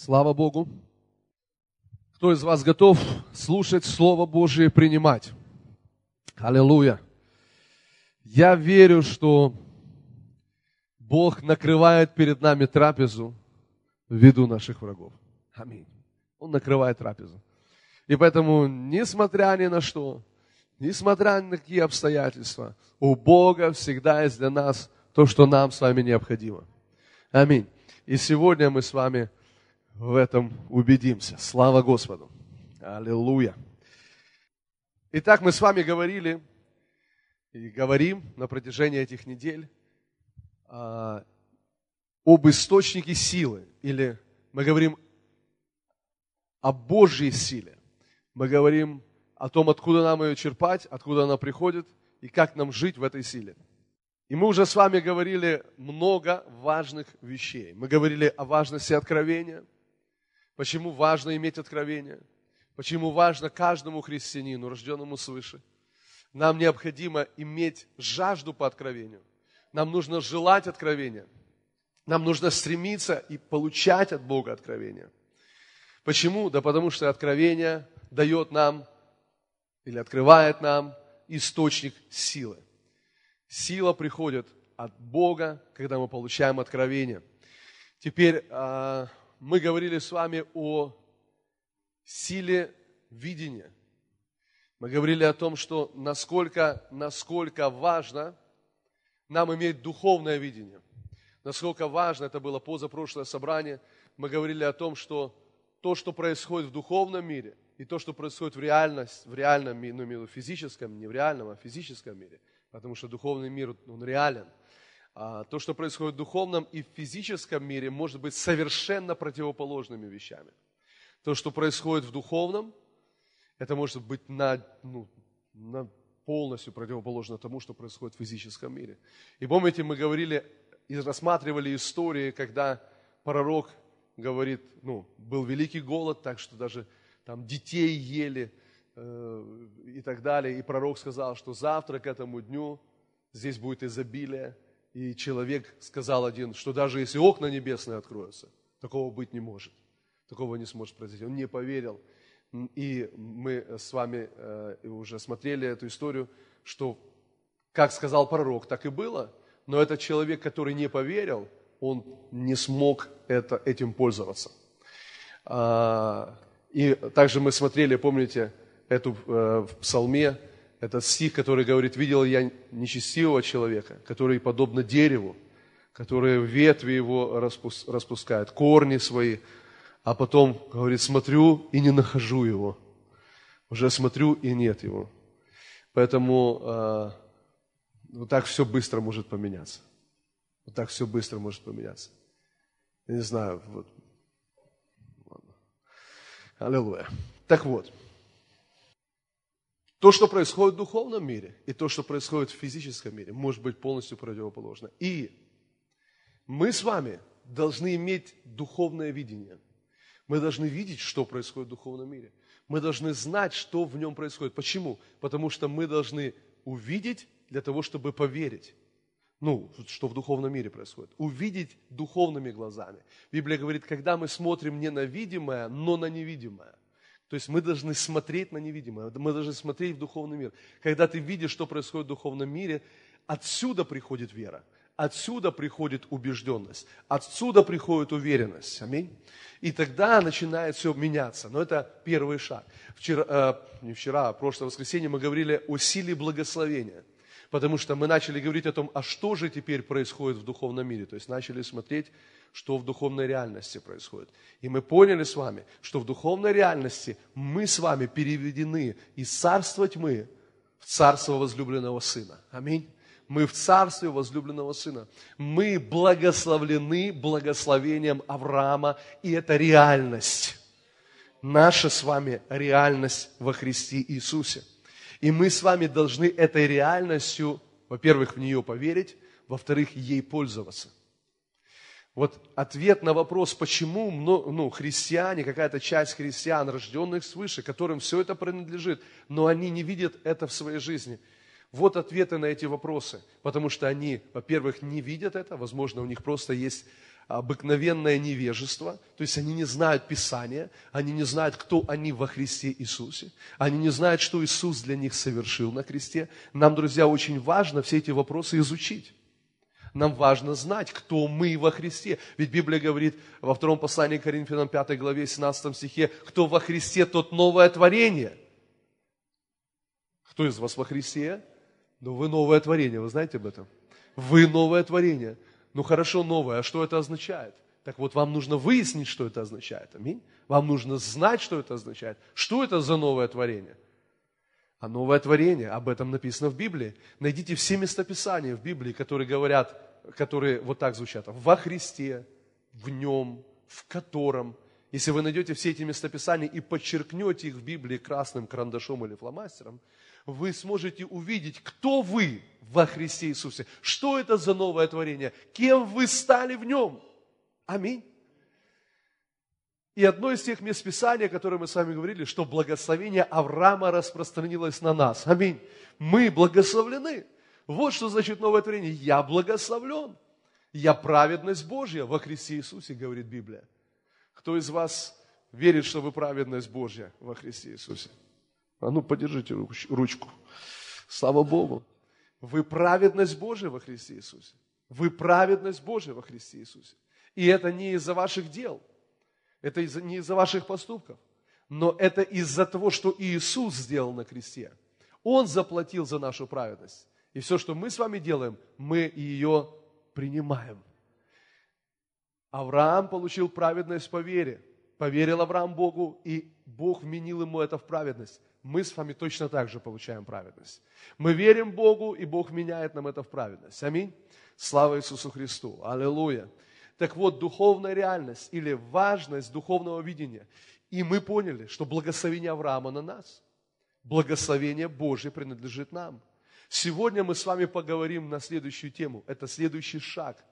Слава Богу. Кто из вас готов слушать Слово Божие и принимать? Аллилуйя. Я верю, что Бог накрывает перед нами трапезу в виду наших врагов. Аминь. Он накрывает трапезу. И поэтому, несмотря ни на что, несмотря на какие обстоятельства, у Бога всегда есть для нас то, что нам с вами необходимо. Аминь. И сегодня мы с вами в этом убедимся. Слава Господу. Аллилуйя. Итак, мы с вами говорили и говорим на протяжении этих недель а, об источнике силы. Или мы говорим о Божьей силе. Мы говорим о том, откуда нам ее черпать, откуда она приходит и как нам жить в этой силе. И мы уже с вами говорили много важных вещей. Мы говорили о важности откровения – Почему важно иметь откровение? Почему важно каждому христианину, рожденному свыше? Нам необходимо иметь жажду по откровению. Нам нужно желать откровения. Нам нужно стремиться и получать от Бога откровения. Почему? Да потому что откровение дает нам или открывает нам источник силы. Сила приходит от Бога, когда мы получаем откровение. Теперь а, мы говорили с вами о силе видения. Мы говорили о том, что насколько, насколько важно нам иметь духовное видение. Насколько важно, это было позапрошлое собрание, мы говорили о том, что то, что происходит в духовном мире, и то, что происходит в, реальность, в реальном ну, в физическом, не в реальном, а в физическом мире, потому что духовный мир, он реален – то, что происходит в духовном и в физическом мире, может быть совершенно противоположными вещами. То, что происходит в духовном, это может быть на, ну, на полностью противоположно тому, что происходит в физическом мире. И помните, мы говорили и рассматривали истории, когда пророк говорит, ну, был великий голод, так что даже там детей ели э, и так далее. И пророк сказал, что завтра к этому дню здесь будет изобилие, и человек сказал один, что даже если окна небесные откроются, такого быть не может. Такого не сможет произойти. Он не поверил. И мы с вами э, уже смотрели эту историю, что как сказал пророк, так и было. Но этот человек, который не поверил, он не смог это, этим пользоваться. А, и также мы смотрели, помните, эту э, в псалме, этот стих, который говорит, видел я нечестивого человека, который подобно дереву, который ветви его распускает, корни свои, а потом, говорит, смотрю и не нахожу его. Уже смотрю и нет его. Поэтому э, вот так все быстро может поменяться. Вот так все быстро может поменяться. Я не знаю, вот. Аллилуйя. Так вот, то, что происходит в духовном мире, и то, что происходит в физическом мире, может быть полностью противоположно. И мы с вами должны иметь духовное видение. Мы должны видеть, что происходит в духовном мире. Мы должны знать, что в нем происходит. Почему? Потому что мы должны увидеть для того, чтобы поверить. Ну, что в духовном мире происходит. Увидеть духовными глазами. Библия говорит, когда мы смотрим не на видимое, но на невидимое. То есть мы должны смотреть на невидимое, мы должны смотреть в духовный мир. Когда ты видишь, что происходит в духовном мире, отсюда приходит вера, отсюда приходит убежденность, отсюда приходит уверенность. Аминь. И тогда начинает все меняться. Но это первый шаг. Вчера, э, не вчера, а прошлое воскресенье мы говорили о силе благословения. Потому что мы начали говорить о том, а что же теперь происходит в духовном мире. То есть начали смотреть что в духовной реальности происходит. И мы поняли с вами, что в духовной реальности мы с вами переведены из царства тьмы в царство возлюбленного Сына. Аминь. Мы в царстве возлюбленного Сына. Мы благословлены благословением Авраама, и это реальность. Наша с вами реальность во Христе Иисусе. И мы с вами должны этой реальностью, во-первых, в нее поверить, во-вторых, ей пользоваться. Вот ответ на вопрос, почему ну, христиане, какая-то часть христиан, рожденных свыше, которым все это принадлежит, но они не видят это в своей жизни. Вот ответы на эти вопросы. Потому что они, во-первых, не видят это, возможно, у них просто есть обыкновенное невежество, то есть они не знают Писания, они не знают, кто они во Христе Иисусе, они не знают, что Иисус для них совершил на кресте. Нам, друзья, очень важно все эти вопросы изучить. Нам важно знать, кто мы во Христе. Ведь Библия говорит во втором послании к Коринфянам 5 главе 17 стихе, кто во Христе, тот новое творение. Кто из вас во Христе? Ну, вы новое творение, вы знаете об этом? Вы новое творение. Ну, хорошо, новое, а что это означает? Так вот, вам нужно выяснить, что это означает. Аминь. Вам нужно знать, что это означает. Что это за новое творение? А новое творение, об этом написано в Библии. Найдите все местописания в Библии, которые говорят, которые вот так звучат. Во Христе, в Нем, в котором. Если вы найдете все эти местописания и подчеркнете их в Библии красным карандашом или фломастером, вы сможете увидеть, кто вы во Христе Иисусе. Что это за новое творение? Кем вы стали в Нем? Аминь. И одно из тех мест Писания, о котором мы с вами говорили, что благословение Авраама распространилось на нас. Аминь. Мы благословлены. Вот что значит новое творение. Я благословлен. Я праведность Божья во Христе Иисусе, говорит Библия. Кто из вас верит, что вы праведность Божья во Христе Иисусе? А ну, подержите ручку. Слава Богу. Вы праведность Божья во Христе Иисусе. Вы праведность Божья во Христе Иисусе. И это не из-за ваших дел – это из не из-за ваших поступков, но это из-за того, что Иисус сделал на кресте. Он заплатил за нашу праведность. И все, что мы с вами делаем, мы ее принимаем. Авраам получил праведность по вере. Поверил Авраам Богу, и Бог вменил ему это в праведность. Мы с вами точно так же получаем праведность. Мы верим Богу, и Бог меняет нам это в праведность. Аминь. Слава Иисусу Христу. Аллилуйя. Так вот, духовная реальность или важность духовного видения. И мы поняли, что благословение Авраама на нас. Благословение Божье принадлежит нам. Сегодня мы с вами поговорим на следующую тему. Это следующий шаг.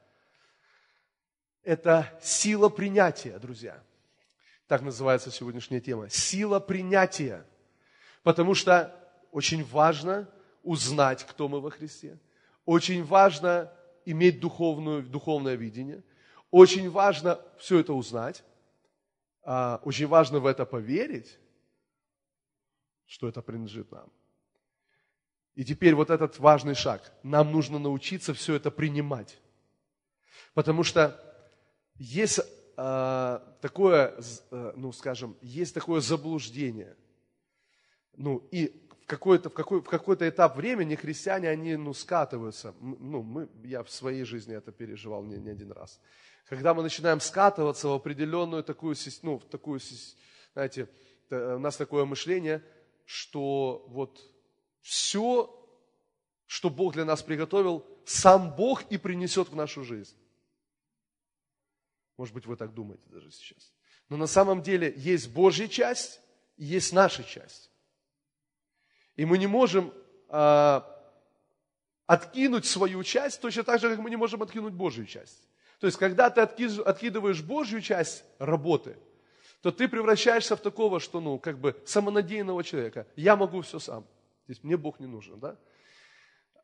Это сила принятия, друзья. Так называется сегодняшняя тема. Сила принятия. Потому что очень важно узнать, кто мы во Христе. Очень важно иметь духовную, духовное видение – очень важно все это узнать, а, очень важно в это поверить, что это принадлежит нам. И теперь вот этот важный шаг. Нам нужно научиться все это принимать. Потому что есть э, такое, э, ну скажем, есть такое заблуждение. Ну и в какой-то, в какой, в какой-то этап времени христиане, они ну, скатываются. Ну, мы, я в своей жизни это переживал не, не один раз когда мы начинаем скатываться в определенную такую, ну, в такую, знаете, у нас такое мышление, что вот все, что Бог для нас приготовил, сам Бог и принесет в нашу жизнь. Может быть, вы так думаете даже сейчас. Но на самом деле есть Божья часть и есть наша часть. И мы не можем а, откинуть свою часть точно так же, как мы не можем откинуть Божью часть. То есть, когда ты откидываешь Божью часть работы, то ты превращаешься в такого, что, ну, как бы самонадеянного человека. Я могу все сам. Здесь мне Бог не нужен, да?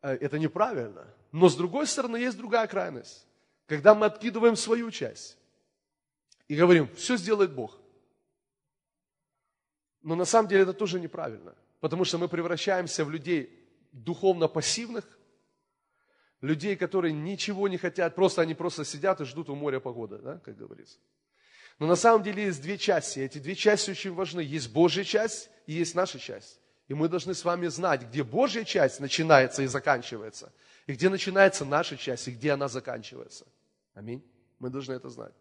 Э, это неправильно. Но с другой стороны, есть другая крайность. Когда мы откидываем свою часть и говорим, все сделает Бог. Но на самом деле это тоже неправильно. Потому что мы превращаемся в людей духовно пассивных, людей, которые ничего не хотят, просто они просто сидят и ждут у моря погоды, да, как говорится. Но на самом деле есть две части. Эти две части очень важны. Есть Божья часть и есть наша часть. И мы должны с вами знать, где Божья часть начинается и заканчивается, и где начинается наша часть, и где она заканчивается. Аминь. Мы должны это знать.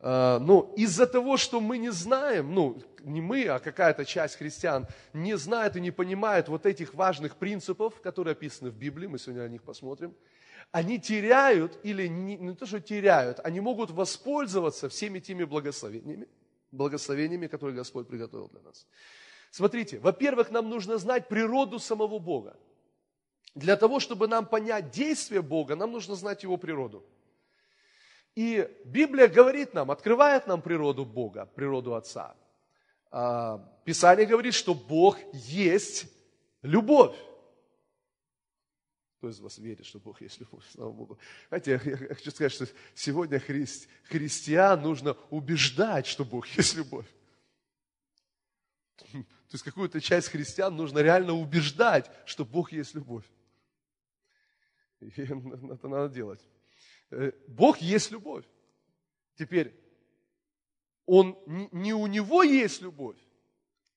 А, но из-за того, что мы не знаем, ну, не мы, а какая-то часть христиан не знает и не понимает вот этих важных принципов, которые описаны в Библии, мы сегодня на них посмотрим, они теряют или не, не то, что теряют, они могут воспользоваться всеми теми благословениями, благословениями, которые Господь приготовил для нас. Смотрите, во-первых, нам нужно знать природу самого Бога. Для того, чтобы нам понять действие Бога, нам нужно знать Его природу. И Библия говорит нам, открывает нам природу Бога, природу Отца. А, Писание говорит, что Бог есть любовь. Кто из вас верит, что Бог есть любовь? Слава Богу. Знаете, я, я хочу сказать, что сегодня христи, христиан нужно убеждать, что Бог есть любовь. То есть какую-то часть христиан нужно реально убеждать, что Бог есть любовь. И это надо делать. Э, Бог есть любовь. Теперь, он, не у него есть любовь,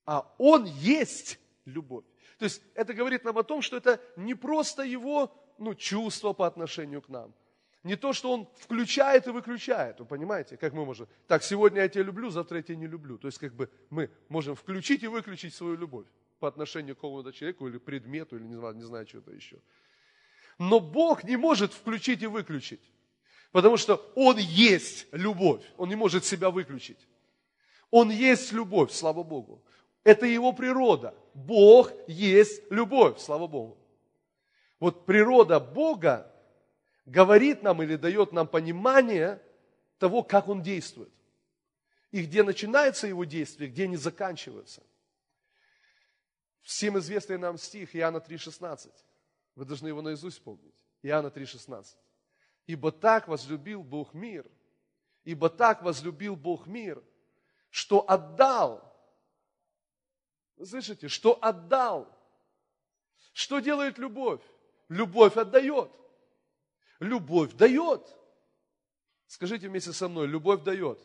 а он есть любовь. То есть это говорит нам о том, что это не просто его ну, чувство по отношению к нам. Не то, что он включает и выключает. Вы понимаете, как мы можем? Так, сегодня я тебя люблю, завтра я тебя не люблю. То есть как бы мы можем включить и выключить свою любовь по отношению к какому-то человеку или предмету, или не знаю, не знаю что-то еще. Но Бог не может включить и выключить. Потому что Он есть любовь. Он не может себя выключить. Он есть любовь, слава Богу. Это Его природа. Бог есть любовь, слава Богу. Вот природа Бога говорит нам или дает нам понимание того, как Он действует. И где начинается Его действие, где они заканчиваются. Всем известный нам стих Иоанна 3,16. Вы должны его наизусть помнить. Иоанна 3,16. Ибо так возлюбил Бог мир, ибо так возлюбил Бог мир, что отдал. Слышите, что отдал. Что делает любовь? Любовь отдает. Любовь дает. Скажите вместе со мной, любовь дает.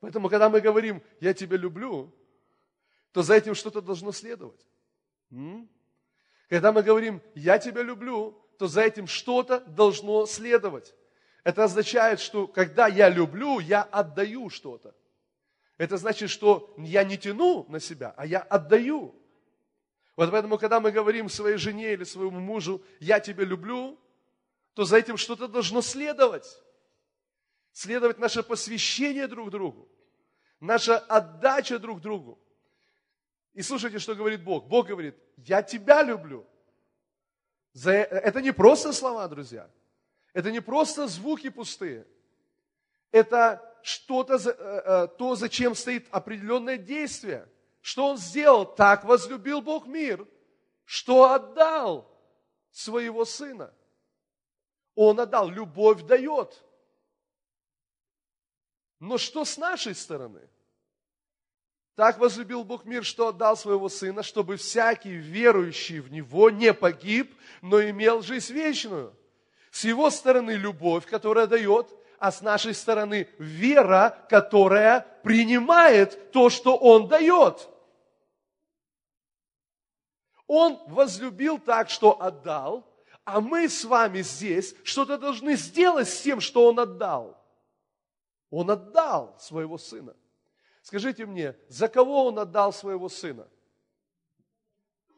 Поэтому, когда мы говорим, я тебя люблю, то за этим что-то должно следовать. М? Когда мы говорим, я тебя люблю, то за этим что-то должно следовать. Это означает, что когда я люблю, я отдаю что-то. Это значит, что я не тяну на себя, а я отдаю. Вот поэтому, когда мы говорим своей жене или своему мужу, я тебя люблю, то за этим что-то должно следовать. Следовать наше посвящение друг другу, наша отдача друг другу. И слушайте, что говорит Бог. Бог говорит, я тебя люблю. Это не просто слова, друзья. Это не просто звуки пустые. Это что-то, э, э, то, зачем стоит определенное действие. Что он сделал? Так возлюбил Бог мир, что отдал своего сына. Он отдал, любовь дает. Но что с нашей стороны? Так возлюбил Бог мир, что отдал своего Сына, чтобы всякий верующий в Него не погиб, но имел жизнь вечную. С Его стороны любовь, которая дает, а с нашей стороны вера, которая принимает то, что Он дает. Он возлюбил так, что отдал, а мы с вами здесь что-то должны сделать с тем, что Он отдал. Он отдал своего Сына. Скажите мне, за кого он отдал своего сына?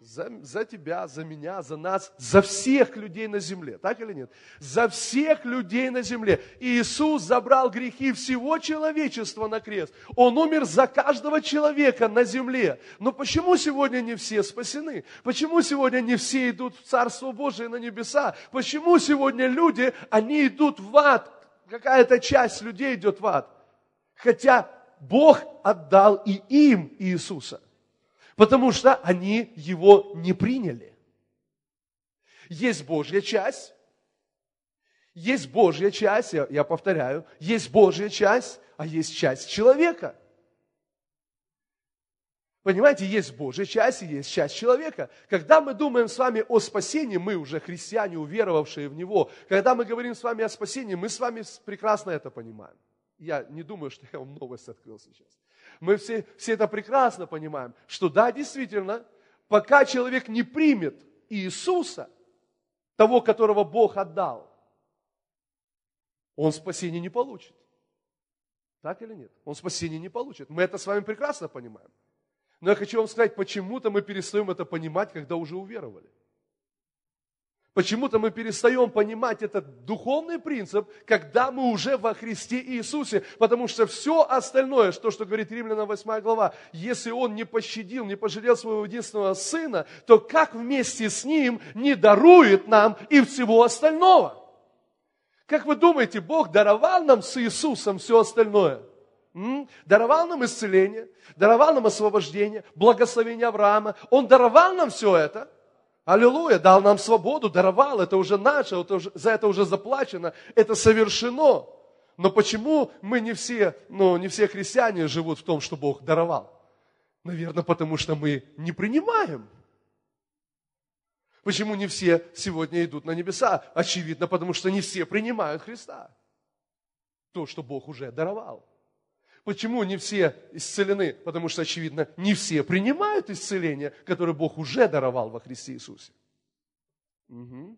За, за тебя, за меня, за нас, за всех людей на земле. Так или нет? За всех людей на земле. Иисус забрал грехи всего человечества на крест. Он умер за каждого человека на земле. Но почему сегодня не все спасены? Почему сегодня не все идут в Царство Божие на небеса? Почему сегодня люди, они идут в ад? Какая-то часть людей идет в ад. Хотя Бог отдал и им Иисуса, потому что они его не приняли. Есть Божья часть, есть Божья часть, я, я повторяю, есть Божья часть, а есть часть человека. Понимаете, есть Божья часть и есть часть человека. Когда мы думаем с вами о спасении, мы уже христиане, уверовавшие в Него, когда мы говорим с вами о спасении, мы с вами прекрасно это понимаем я не думаю, что я вам новость открыл сейчас. Мы все, все это прекрасно понимаем, что да, действительно, пока человек не примет Иисуса, того, которого Бог отдал, он спасения не получит. Так или нет? Он спасения не получит. Мы это с вами прекрасно понимаем. Но я хочу вам сказать, почему-то мы перестаем это понимать, когда уже уверовали. Почему-то мы перестаем понимать этот духовный принцип, когда мы уже во Христе Иисусе, потому что все остальное, то, что говорит Римлянам 8 глава, если Он не пощадил, не пожалел своего единственного Сына, то как вместе с Ним не дарует нам и всего остального? Как вы думаете, Бог даровал нам с Иисусом все остальное? Даровал нам исцеление, даровал нам освобождение, благословение Авраама. Он даровал нам все это – Аллилуйя, дал нам свободу, даровал, это уже наше, это уже, за это уже заплачено, это совершено. Но почему мы не все, ну, не все христиане живут в том, что Бог даровал? Наверное, потому что мы не принимаем. Почему не все сегодня идут на небеса? Очевидно, потому что не все принимают Христа. То, что Бог уже даровал. Почему не все исцелены? Потому что, очевидно, не все принимают исцеление, которое Бог уже даровал во Христе Иисусе. Угу.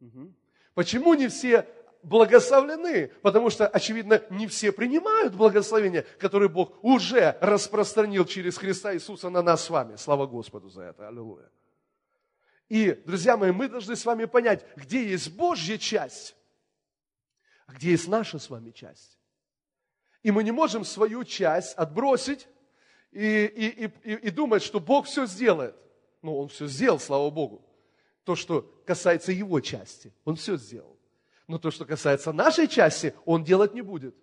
Угу. Почему не все благословлены? Потому что, очевидно, не все принимают благословение, которое Бог уже распространил через Христа Иисуса на нас с вами. Слава Господу за это. Аллилуйя. И, друзья мои, мы должны с вами понять, где есть Божья часть, а где есть наша с вами часть. И мы не можем свою часть отбросить и, и, и, и думать, что Бог все сделает. Ну, Он все сделал, слава Богу. То, что касается Его части, Он все сделал. Но то, что касается нашей части, Он делать не будет.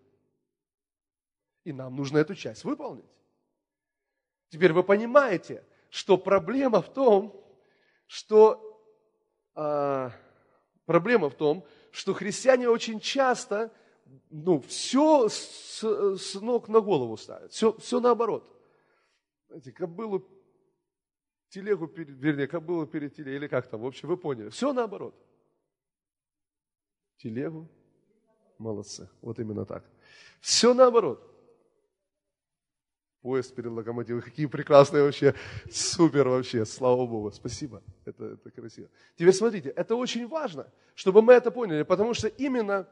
И нам нужно эту часть выполнить. Теперь вы понимаете, что проблема в том, что а, проблема в том, что христиане очень часто ну, все с, с ног на голову ставят. Все, все наоборот. Знаете, кобылу, телегу, перед, вернее, кобылу перед телегой, или как там, в общем, вы поняли. Все наоборот. Телегу, молодцы, вот именно так. Все наоборот. Поезд перед локомотивом, какие прекрасные вообще, супер вообще, слава Богу, спасибо, это, это красиво. Теперь смотрите, это очень важно, чтобы мы это поняли, потому что именно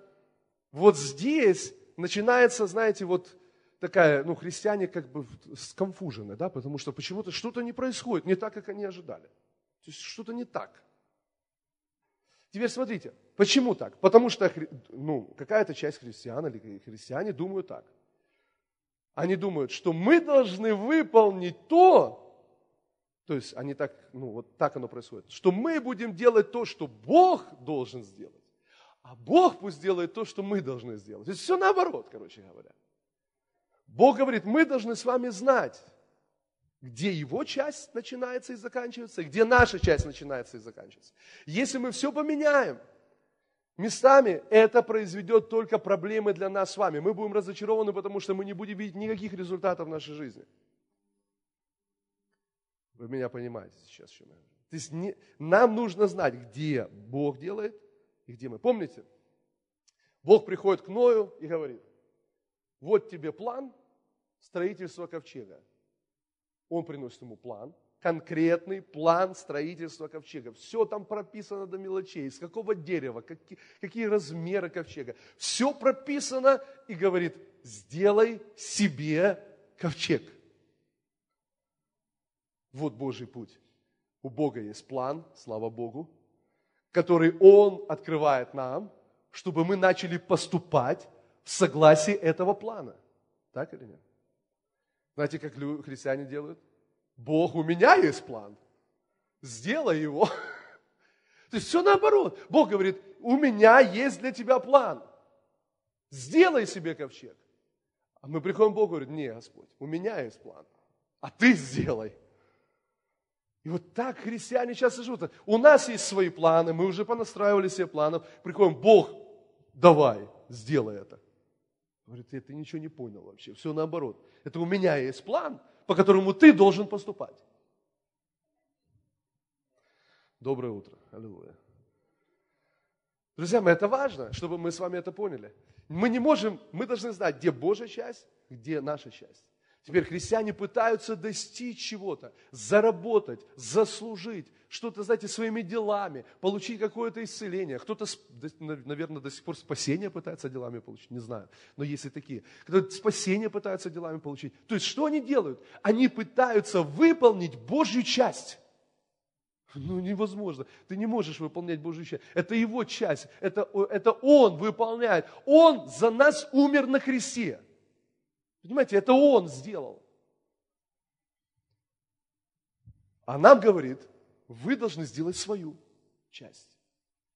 вот здесь начинается, знаете, вот такая, ну, христиане как бы скомфужены, да, потому что почему-то что-то не происходит, не так, как они ожидали. То есть что-то не так. Теперь смотрите, почему так? Потому что ну, какая-то часть христиан или христиане думают так. Они думают, что мы должны выполнить то, то есть они так, ну вот так оно происходит, что мы будем делать то, что Бог должен сделать. А Бог пусть делает то, что мы должны сделать. То есть все наоборот, короче говоря. Бог говорит, мы должны с вами знать, где его часть начинается и заканчивается, где наша часть начинается и заканчивается. Если мы все поменяем местами, это произведет только проблемы для нас с вами. Мы будем разочарованы, потому что мы не будем видеть никаких результатов в нашей жизни. Вы меня понимаете сейчас, что я говорю. То есть не, нам нужно знать, где Бог делает, и где мы. Помните? Бог приходит к Ною и говорит, вот тебе план строительства ковчега. Он приносит ему план, конкретный план строительства ковчега. Все там прописано до мелочей, из какого дерева, какие, какие размеры ковчега. Все прописано и говорит, сделай себе ковчег. Вот Божий путь. У Бога есть план, слава Богу который Он открывает нам, чтобы мы начали поступать в согласии этого плана. Так или нет? Знаете, как христиане делают? Бог, у меня есть план. Сделай его. То есть все наоборот. Бог говорит, у меня есть для тебя план. Сделай себе ковчег. А мы приходим к Богу и говорим, не, Господь, у меня есть план. А ты сделай. И вот так христиане и живут. У нас есть свои планы, мы уже понастраивали себе планов. Приходим, Бог, давай, сделай это. Говорит, ты, ты ничего не понял вообще, все наоборот. Это у меня есть план, по которому ты должен поступать. Доброе утро. Аллилуйя. Друзья мои, это важно, чтобы мы с вами это поняли. Мы не можем, мы должны знать, где Божья часть, где наша часть. Теперь христиане пытаются достичь чего-то, заработать, заслужить, что-то, знаете, своими делами, получить какое-то исцеление. Кто-то, наверное, до сих пор спасение пытается делами получить, не знаю. Но есть и такие. Кто-то спасение пытается делами получить. То есть, что они делают? Они пытаются выполнить Божью часть. Ну, невозможно. Ты не можешь выполнять Божью часть. Это его часть. Это, это Он выполняет. Он за нас умер на кресте. Понимаете, это Он сделал. А нам говорит, вы должны сделать свою часть.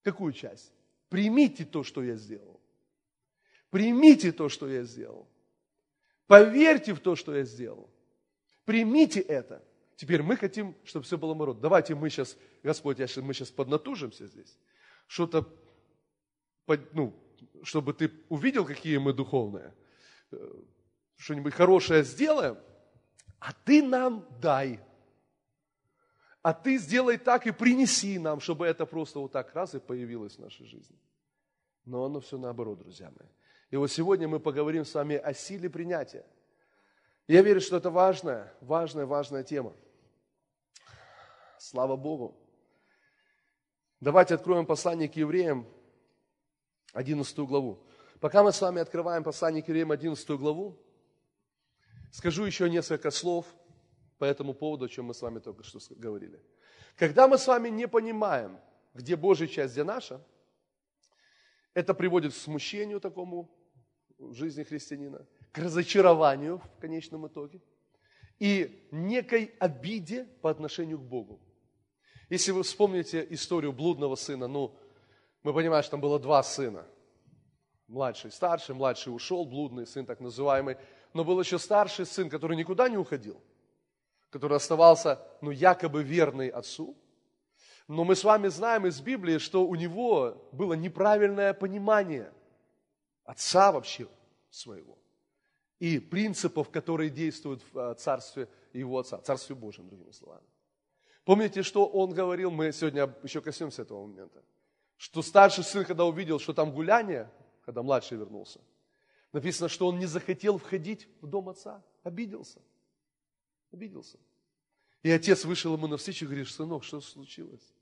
Какую часть? Примите то, что я сделал. Примите то, что я сделал. Поверьте в то, что я сделал. Примите это. Теперь мы хотим, чтобы все было наоборот. Давайте мы сейчас, Господь, я, мы сейчас поднатужимся здесь. Что-то, ну, чтобы ты увидел, какие мы духовные. Что-нибудь хорошее сделаем, а ты нам дай. А ты сделай так и принеси нам, чтобы это просто вот так раз и появилось в нашей жизни. Но оно все наоборот, друзья мои. И вот сегодня мы поговорим с вами о силе принятия. Я верю, что это важная, важная, важная тема. Слава Богу. Давайте откроем послание к евреям, 11 главу. Пока мы с вами открываем послание к евреям, 11 главу, скажу еще несколько слов по этому поводу, о чем мы с вами только что говорили. Когда мы с вами не понимаем, где Божья часть, где наша, это приводит к смущению такому в жизни христианина, к разочарованию в конечном итоге и некой обиде по отношению к Богу. Если вы вспомните историю блудного сына, ну, мы понимаем, что там было два сына. Младший, старший, младший ушел, блудный сын так называемый. Но был еще старший сын, который никуда не уходил, который оставался, ну, якобы верный отцу. Но мы с вами знаем из Библии, что у него было неправильное понимание отца вообще своего и принципов, которые действуют в э, царстве его отца, царстве Божьем, другими словами. Помните, что он говорил, мы сегодня еще коснемся этого момента, что старший сын, когда увидел, что там гуляние, когда младший вернулся, написано, что он не захотел входить в дом отца, обиделся, обиделся. И отец вышел ему навстречу и говорит, сынок, что случилось?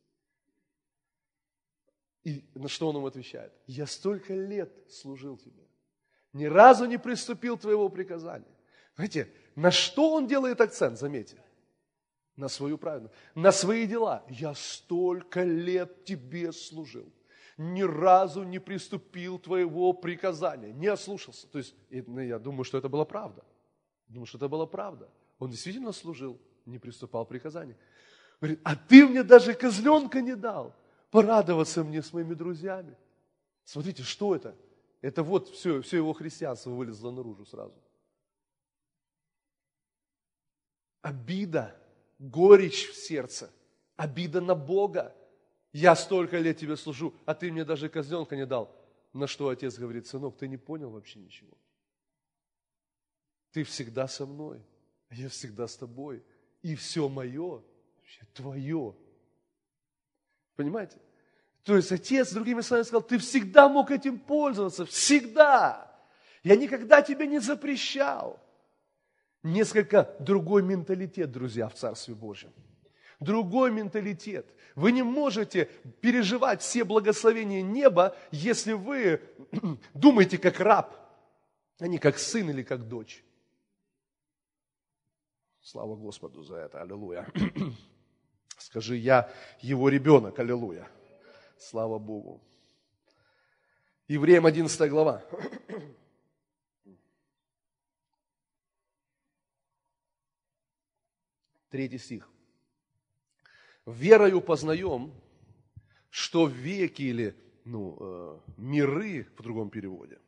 И на что он ему отвечает? Я столько лет служил тебе, ни разу не приступил твоего приказания. Знаете, на что он делает акцент, заметьте? на свою праведность, на свои дела. Я столько лет тебе служил, ни разу не приступил твоего приказания, не ослушался. То есть, ну, я думаю, что это была правда. Думаю, что это была правда. Он действительно служил, не приступал приказаниям. Говорит, а ты мне даже козленка не дал, порадоваться мне с моими друзьями. Смотрите, что это? Это вот все, все его христианство вылезло наружу сразу. Обида горечь в сердце, обида на Бога. Я столько лет тебе служу, а ты мне даже козленка не дал. На что отец говорит, сынок, ты не понял вообще ничего. Ты всегда со мной, а я всегда с тобой. И все мое вообще твое. Понимаете? То есть отец, другими словами, сказал, ты всегда мог этим пользоваться, всегда. Я никогда тебе не запрещал. Несколько другой менталитет, друзья, в Царстве Божьем. Другой менталитет. Вы не можете переживать все благословения неба, если вы думаете как раб, а не как сын или как дочь. Слава Господу за это, аллилуйя. Скажи, я его ребенок, аллилуйя. Слава Богу. Евреям 11 глава. Третий стих. «Верою познаем, что веки или ну, э, миры, в другом переводе,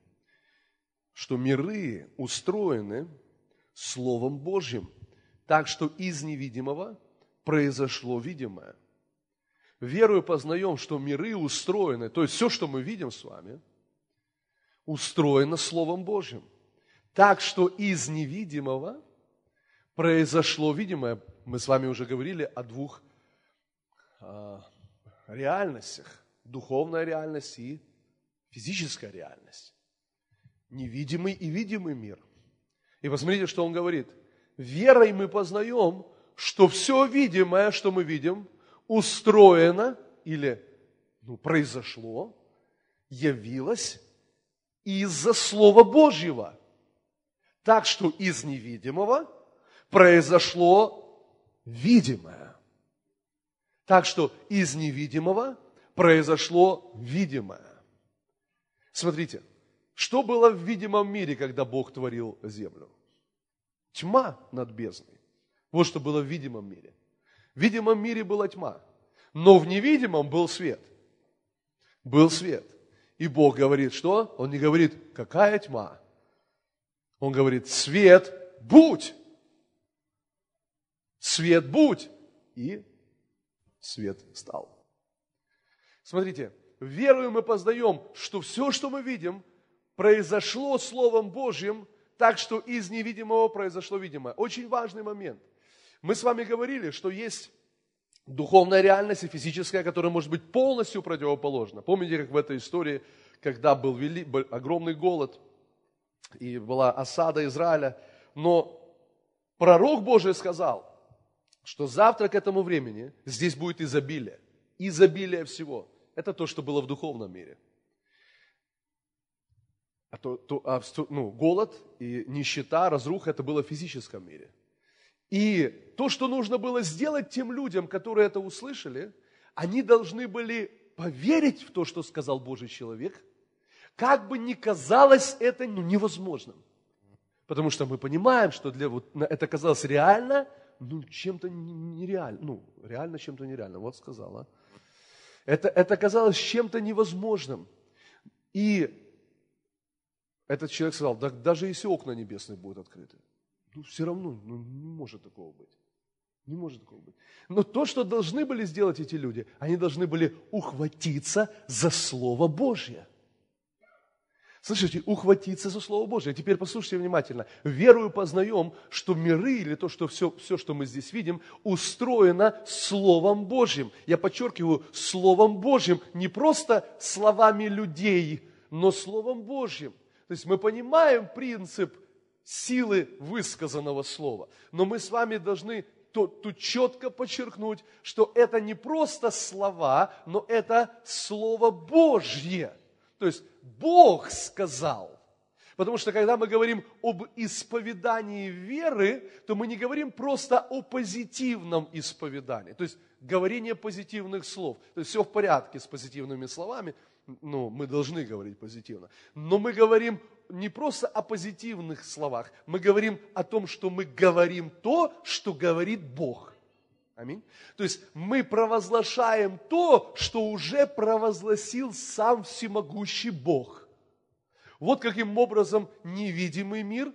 что миры устроены Словом Божьим, так что из невидимого произошло видимое. Верою познаем, что миры устроены, то есть все, что мы видим с вами, устроено Словом Божьим, так что из невидимого произошло видимое. Мы с вами уже говорили о двух реальностях. Духовная реальность и физическая реальность. Невидимый и видимый мир. И посмотрите, что он говорит. Верой мы познаем, что все видимое, что мы видим, устроено или ну, произошло, явилось из-за Слова Божьего. Так что из невидимого произошло видимое. Так что из невидимого произошло видимое. Смотрите, что было в видимом мире, когда Бог творил землю? Тьма над бездной. Вот что было в видимом мире. В видимом мире была тьма, но в невидимом был свет. Был свет. И Бог говорит, что? Он не говорит, какая тьма. Он говорит, свет, будь свет будь, и свет стал. Смотрите, верою мы познаем, что все, что мы видим, произошло Словом Божьим, так что из невидимого произошло видимое. Очень важный момент. Мы с вами говорили, что есть духовная реальность и физическая, которая может быть полностью противоположна. Помните, как в этой истории, когда был, вели, огромный голод и была осада Израиля, но пророк Божий сказал, что завтра к этому времени здесь будет изобилие. Изобилие всего. Это то, что было в духовном мире. А то, то, а, ну, голод и нищета, разруха, это было в физическом мире. И то, что нужно было сделать тем людям, которые это услышали, они должны были поверить в то, что сказал Божий человек, как бы ни казалось это ну, невозможным. Потому что мы понимаем, что для вот это казалось реально, ну, чем-то нереально. Ну, реально чем-то нереально. Вот сказала. Это, это казалось чем-то невозможным. И этот человек сказал, да, даже если окна небесные будут открыты, ну, все равно ну, не может такого быть. Не может такого быть. Но то, что должны были сделать эти люди, они должны были ухватиться за Слово Божье. Слышите, ухватиться за Слово Божье. Теперь послушайте внимательно. Верую познаем, что миры или то, что все, все, что мы здесь видим, устроено Словом Божьим. Я подчеркиваю, Словом Божьим, не просто словами людей, но Словом Божьим. То есть мы понимаем принцип силы высказанного слова, но мы с вами должны тут четко подчеркнуть, что это не просто слова, но это Слово Божье – то есть Бог сказал. Потому что когда мы говорим об исповедании веры, то мы не говорим просто о позитивном исповедании. То есть говорение позитивных слов. То есть все в порядке с позитивными словами, ну, мы должны говорить позитивно. Но мы говорим не просто о позитивных словах, мы говорим о том, что мы говорим то, что говорит Бог. Аминь. То есть мы провозглашаем то, что уже провозгласил сам всемогущий Бог. Вот каким образом невидимый мир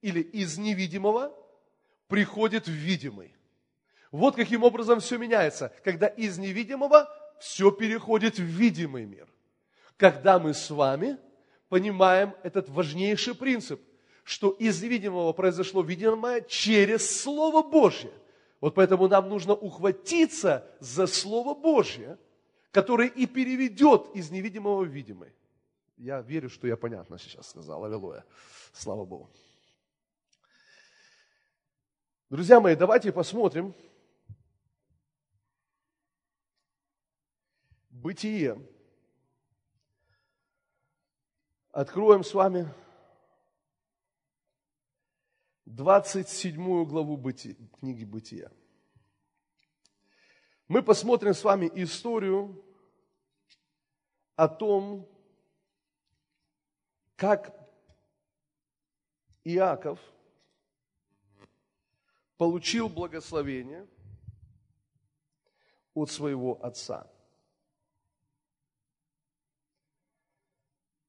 или из невидимого приходит в видимый. Вот каким образом все меняется, когда из невидимого все переходит в видимый мир. Когда мы с вами понимаем этот важнейший принцип, что из невидимого произошло видимое через Слово Божье. Вот поэтому нам нужно ухватиться за Слово Божье, которое и переведет из невидимого в видимое. Я верю, что я понятно сейчас сказал. Аллилуйя. Слава Богу. Друзья мои, давайте посмотрим Бытие. Откроем с вами 27 главу быти, книги Бытия. Мы посмотрим с вами историю о том, как Иаков получил благословение от своего отца.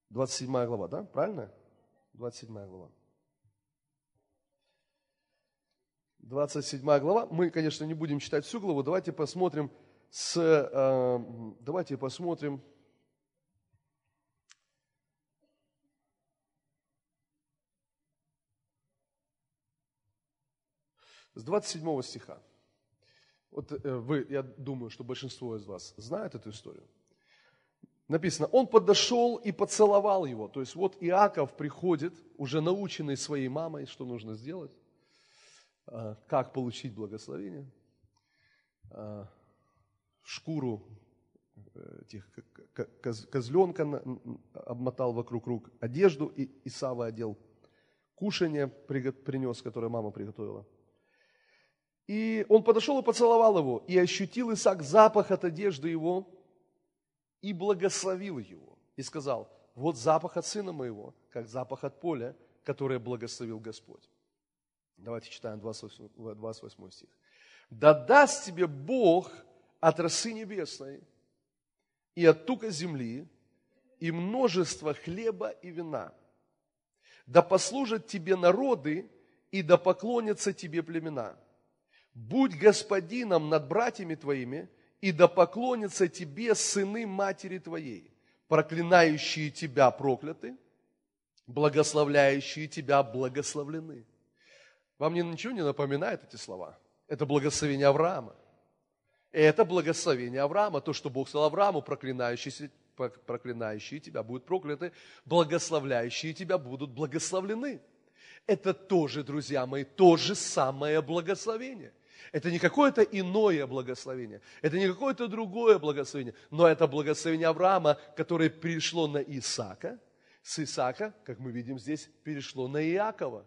27 глава, да? Правильно? 27 глава. 27 глава. Мы, конечно, не будем читать всю главу. Давайте посмотрим с, э, давайте посмотрим с 27 стиха. Вот э, вы, я думаю, что большинство из вас знает эту историю. Написано, он подошел и поцеловал его. То есть вот Иаков приходит, уже наученный своей мамой, что нужно сделать. А, как получить благословение, а, шкуру э, этих козленка обмотал вокруг рук, одежду и Исава одел, кушание принес, которое мама приготовила. И он подошел и поцеловал его, и ощутил Исаак запах от одежды его, и благословил его, и сказал, вот запах от сына моего, как запах от поля, которое благословил Господь. Давайте читаем 28, 28 стих. «Да даст тебе Бог от росы небесной и от тука земли и множество хлеба и вина. Да послужат тебе народы и да поклонятся тебе племена. будь господином над братьями твоими, и да поклонятся тебе сыны матери твоей, проклинающие тебя прокляты, благословляющие тебя благословлены. Вам ничего не напоминает эти слова? Это благословение Авраама. Это благословение Авраама, то, что Бог сказал Аврааму, проклинающие, проклинающие тебя будут прокляты, благословляющие тебя будут благословлены. Это тоже, друзья мои, то же самое благословение – это не какое-то иное благословение, это не какое-то другое благословение, но это благословение Авраама, которое перешло на Исаака, с Исаака, как мы видим здесь, перешло на Иакова,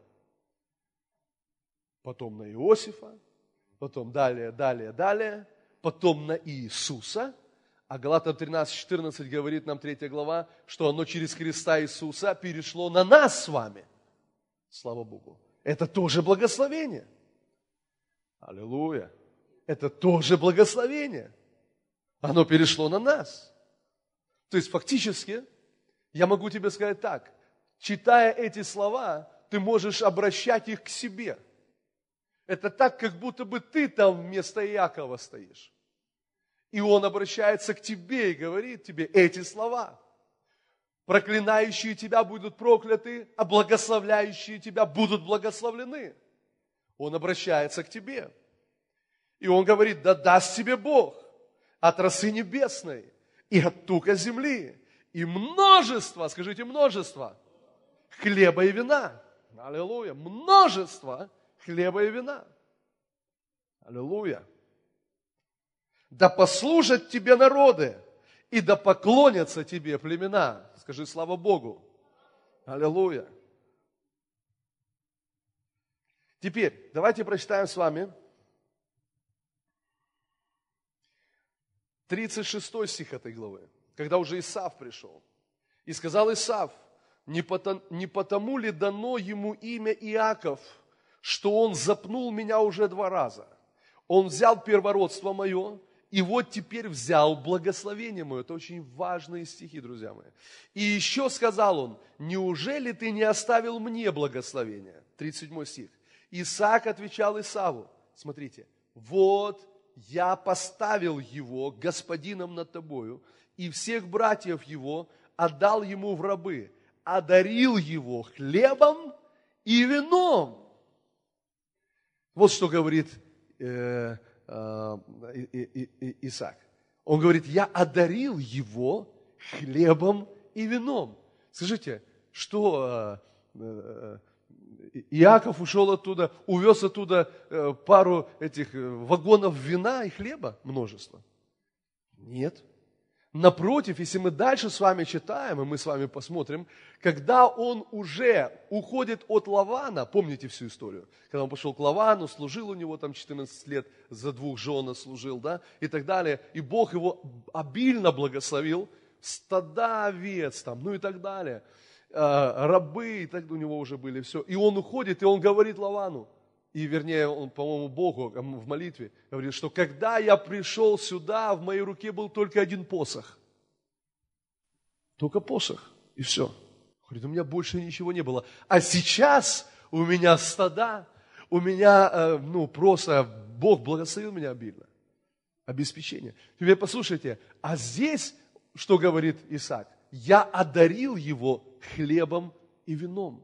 потом на Иосифа, потом далее, далее, далее, потом на Иисуса, а Галатам 13-14 говорит нам 3 глава, что оно через Христа Иисуса перешло на нас с вами. Слава Богу. Это тоже благословение. Аллилуйя. Это тоже благословение. Оно перешло на нас. То есть фактически, я могу тебе сказать так, читая эти слова, ты можешь обращать их к себе. Это так, как будто бы ты там вместо Иакова стоишь. И он обращается к тебе и говорит тебе эти слова. Проклинающие тебя будут прокляты, а благословляющие тебя будут благословлены. Он обращается к тебе. И он говорит, да даст тебе Бог от росы небесной и от тука земли, и множество, скажите множество, хлеба и вина. Аллилуйя. Множество хлеба и вина. Аллилуйя. Да послужат тебе народы, и да поклонятся тебе племена. Скажи слава Богу. Аллилуйя. Теперь, давайте прочитаем с вами 36 стих этой главы, когда уже Исав пришел. И сказал Исав, не потому, не потому ли дано ему имя Иаков, что он запнул меня уже два раза? Он взял первородство мое, и вот теперь взял благословение мое. Это очень важные стихи, друзья мои. И еще сказал он, неужели ты не оставил мне благословение? 37 стих. Исаак отвечал Исаву, смотрите, вот я поставил его господином над тобою, и всех братьев его отдал ему в рабы, одарил его хлебом и вином. Вот что говорит э, э, Исаак. Он говорит, я одарил его хлебом и вином. Скажите, что э, э Иаков ушел оттуда, увез оттуда э, пару этих э, вагонов вина и хлеба, множество. Нет. Напротив, если мы дальше с вами читаем, и мы с вами посмотрим, когда он уже уходит от Лавана, помните всю историю, когда он пошел к Лавану, служил у него там 14 лет, за двух жен служил, да, и так далее, и Бог его обильно благословил, стада овец там, ну и так далее – Э, рабы, и так у него уже были все. И он уходит, и он говорит Лавану, и вернее, он, по-моему, Богу в молитве говорит, что когда я пришел сюда, в моей руке был только один посох. Только посох, и все. Говорит, у меня больше ничего не было. А сейчас у меня стада, у меня, э, ну, просто Бог благословил меня обильно. Обеспечение. Теперь послушайте, а здесь, что говорит Исаак? Я одарил его хлебом и вином.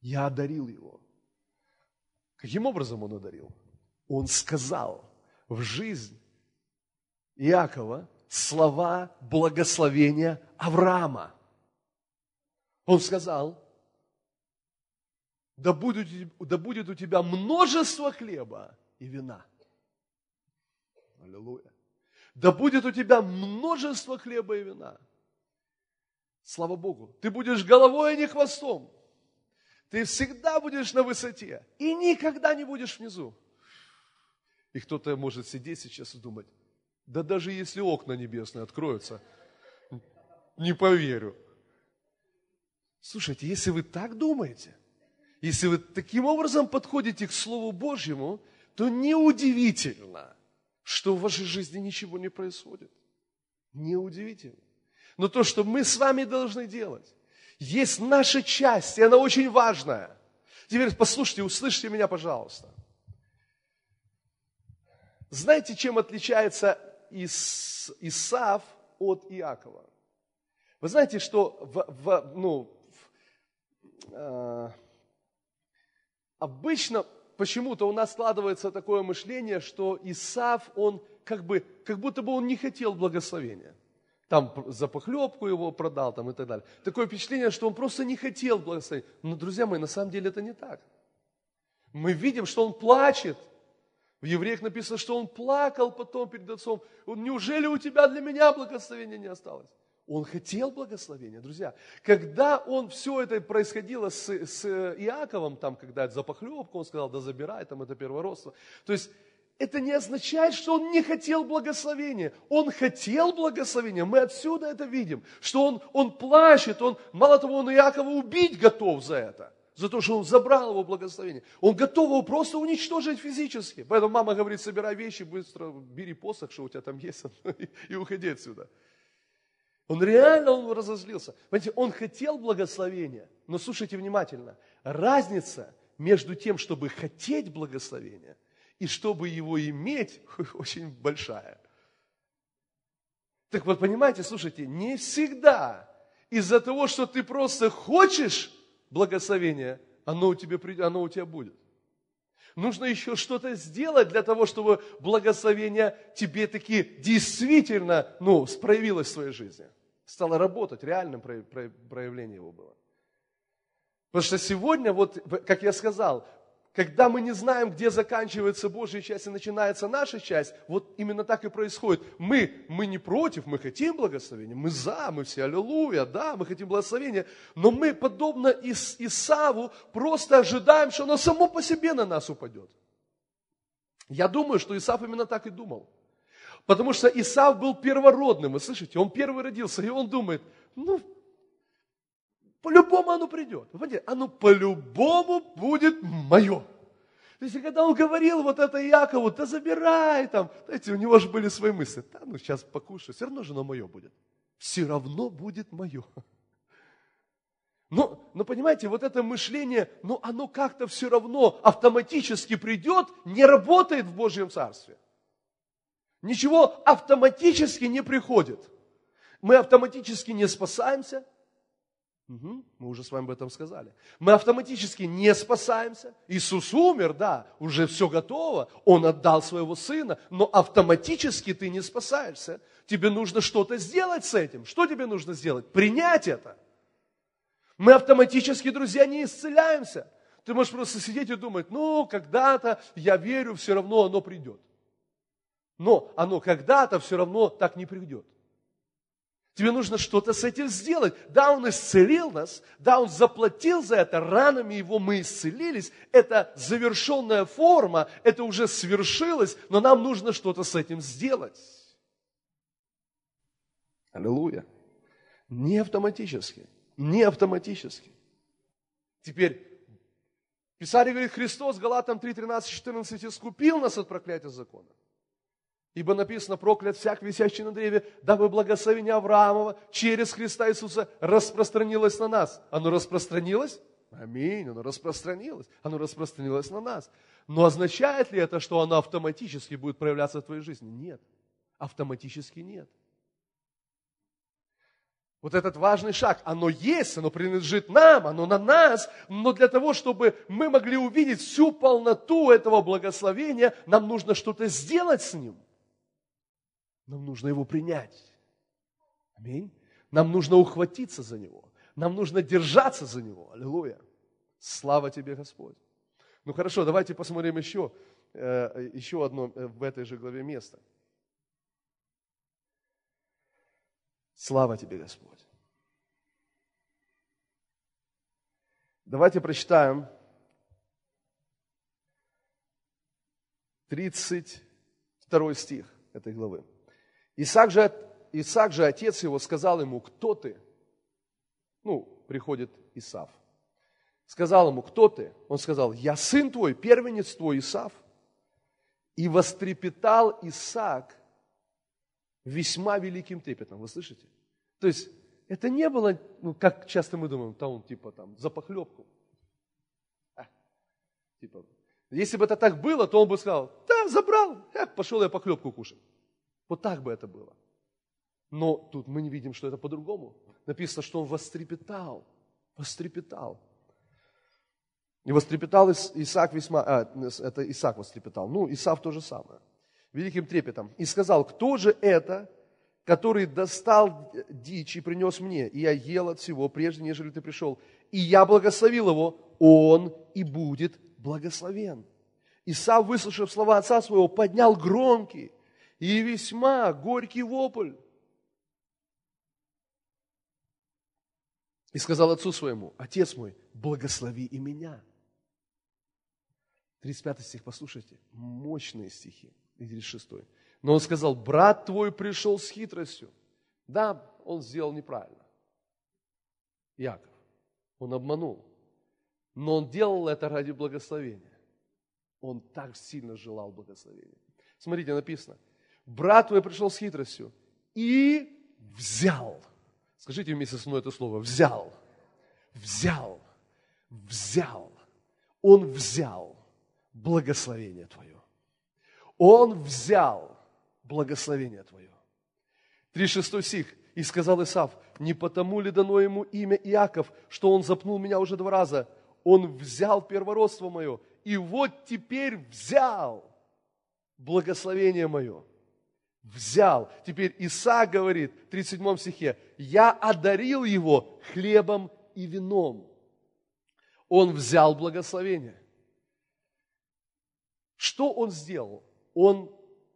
Я одарил его. Каким образом он одарил? Он сказал в жизнь Иакова слова благословения Авраама. Он сказал, да будет, да будет у тебя множество хлеба и вина. Аллилуйя. Да будет у тебя множество хлеба и вина. Слава Богу. Ты будешь головой, а не хвостом. Ты всегда будешь на высоте и никогда не будешь внизу. И кто-то может сидеть сейчас и думать, да даже если окна небесные откроются, не поверю. Слушайте, если вы так думаете, если вы таким образом подходите к Слову Божьему, то неудивительно, что в вашей жизни ничего не происходит. Неудивительно. Но то, что мы с вами должны делать, есть наша часть, и она очень важная. Теперь послушайте, услышьте меня, пожалуйста. Знаете, чем отличается Ис, Исав от Иакова? Вы знаете, что в, в, ну, в, э, обычно почему-то у нас складывается такое мышление, что Исав, он как бы, как будто бы он не хотел благословения. Там за похлебку его продал там, и так далее. Такое впечатление, что он просто не хотел благословения. Но, друзья мои, на самом деле это не так. Мы видим, что он плачет. В Евреях написано, что он плакал потом перед отцом. Неужели у тебя для меня благословения не осталось? Он хотел благословения, друзья. Когда он все это происходило с, с Иаковом, там, когда за похлебку, он сказал, да забирай, там это первородство. То есть это не означает, что он не хотел благословения. Он хотел благословения. Мы отсюда это видим, что он, он плачет, он, мало того, он Иакова убить готов за это за то, что он забрал его благословение. Он готов его просто уничтожить физически. Поэтому мама говорит, собирай вещи, быстро бери посох, что у тебя там есть, и уходи отсюда. Он реально он разозлился. Понимаете, он хотел благословения, но слушайте внимательно. Разница между тем, чтобы хотеть благословения, и чтобы его иметь, очень большая. Так вот, понимаете, слушайте, не всегда из-за того, что ты просто хочешь благословения, оно у тебя, оно у тебя будет. Нужно еще что-то сделать для того, чтобы благословение тебе таки действительно ну, проявилось в своей жизни. Стало работать, реальным проявлением его было. Потому что сегодня, вот, как я сказал, когда мы не знаем, где заканчивается Божья часть и начинается наша часть, вот именно так и происходит. Мы, мы не против, мы хотим благословения, мы за, мы все аллилуйя, да, мы хотим благословения, но мы, подобно Ис, Исаву, просто ожидаем, что оно само по себе на нас упадет. Я думаю, что Исав именно так и думал. Потому что Исав был первородным, вы слышите, он первый родился, и он думает, ну, по-любому оно придет. Вы понимаете, оно по-любому будет мое. То есть, когда он говорил вот это Якову, да забирай там, знаете, у него же были свои мысли, да, ну сейчас покушаю, все равно же оно мое будет. Все равно будет мое. Но, но понимаете, вот это мышление, ну оно как-то все равно автоматически придет, не работает в Божьем Царстве. Ничего автоматически не приходит. Мы автоматически не спасаемся, Угу, мы уже с вами об этом сказали. Мы автоматически не спасаемся. Иисус умер, да, уже все готово. Он отдал своего сына, но автоматически ты не спасаешься. Тебе нужно что-то сделать с этим. Что тебе нужно сделать? Принять это. Мы автоматически, друзья, не исцеляемся. Ты можешь просто сидеть и думать, ну, когда-то я верю, все равно оно придет. Но оно когда-то все равно так не придет. Тебе нужно что-то с этим сделать. Да, Он исцелил нас, да, Он заплатил за это, ранами Его мы исцелились. Это завершенная форма, это уже свершилось, но нам нужно что-то с этим сделать. Аллилуйя. Не автоматически, не автоматически. Теперь, Писание говорит, Христос, Галатам 3, 13, 14, искупил нас от проклятия закона. Ибо написано, проклят всяк висящий на древе, дабы благословение Авраамова через Христа Иисуса распространилось на нас. Оно распространилось? Аминь, оно распространилось. Оно распространилось на нас. Но означает ли это, что оно автоматически будет проявляться в твоей жизни? Нет. Автоматически нет. Вот этот важный шаг, оно есть, оно принадлежит нам, оно на нас, но для того, чтобы мы могли увидеть всю полноту этого благословения, нам нужно что-то сделать с ним. Нам нужно его принять. Аминь. Нам нужно ухватиться за него. Нам нужно держаться за него. Аллилуйя. Слава тебе, Господь. Ну хорошо, давайте посмотрим еще, э, еще одно э, в этой же главе место. Слава тебе, Господь. Давайте прочитаем 32 стих этой главы. Исаак же, Исаак же, отец его, сказал ему, кто ты? Ну, приходит Исав. Сказал ему, кто ты? Он сказал, я сын твой, первенец твой Исав. И вострепетал Исаак весьма великим трепетом. Вы слышите? То есть, это не было, ну, как часто мы думаем, там он типа там за похлебку. А, типа, Если бы это так было, то он бы сказал, да, забрал, э, пошел я похлебку кушать. Вот так бы это было. Но тут мы не видим, что это по-другому. Написано, что он вострепетал, вострепетал. И вострепетал Исаак весьма, а, это Исаак вострепетал, ну, Исаак то же самое, великим трепетом. И сказал, кто же это, который достал дичь и принес мне, и я ел от всего, прежде нежели ты пришел. И я благословил его, он и будет благословен. Исав, выслушав слова отца своего, поднял громкий и весьма горький вопль. И сказал отцу своему, отец мой, благослови и меня. 35 стих, послушайте, мощные стихи, и 36. Но он сказал, брат твой пришел с хитростью. Да, он сделал неправильно. Яков. Он обманул. Но он делал это ради благословения. Он так сильно желал благословения. Смотрите, написано. Брат твой пришел с хитростью и взял. Скажите вместе со мной это слово. Взял. Взял. Взял. Он взял благословение твое. Он взял благословение твое. 36 стих. И сказал Исав, не потому ли дано ему имя Иаков, что он запнул меня уже два раза? Он взял первородство мое, и вот теперь взял благословение мое. Взял. Теперь Исаак говорит в 37 стихе, я одарил его хлебом и вином. Он взял благословение. Что он сделал? Он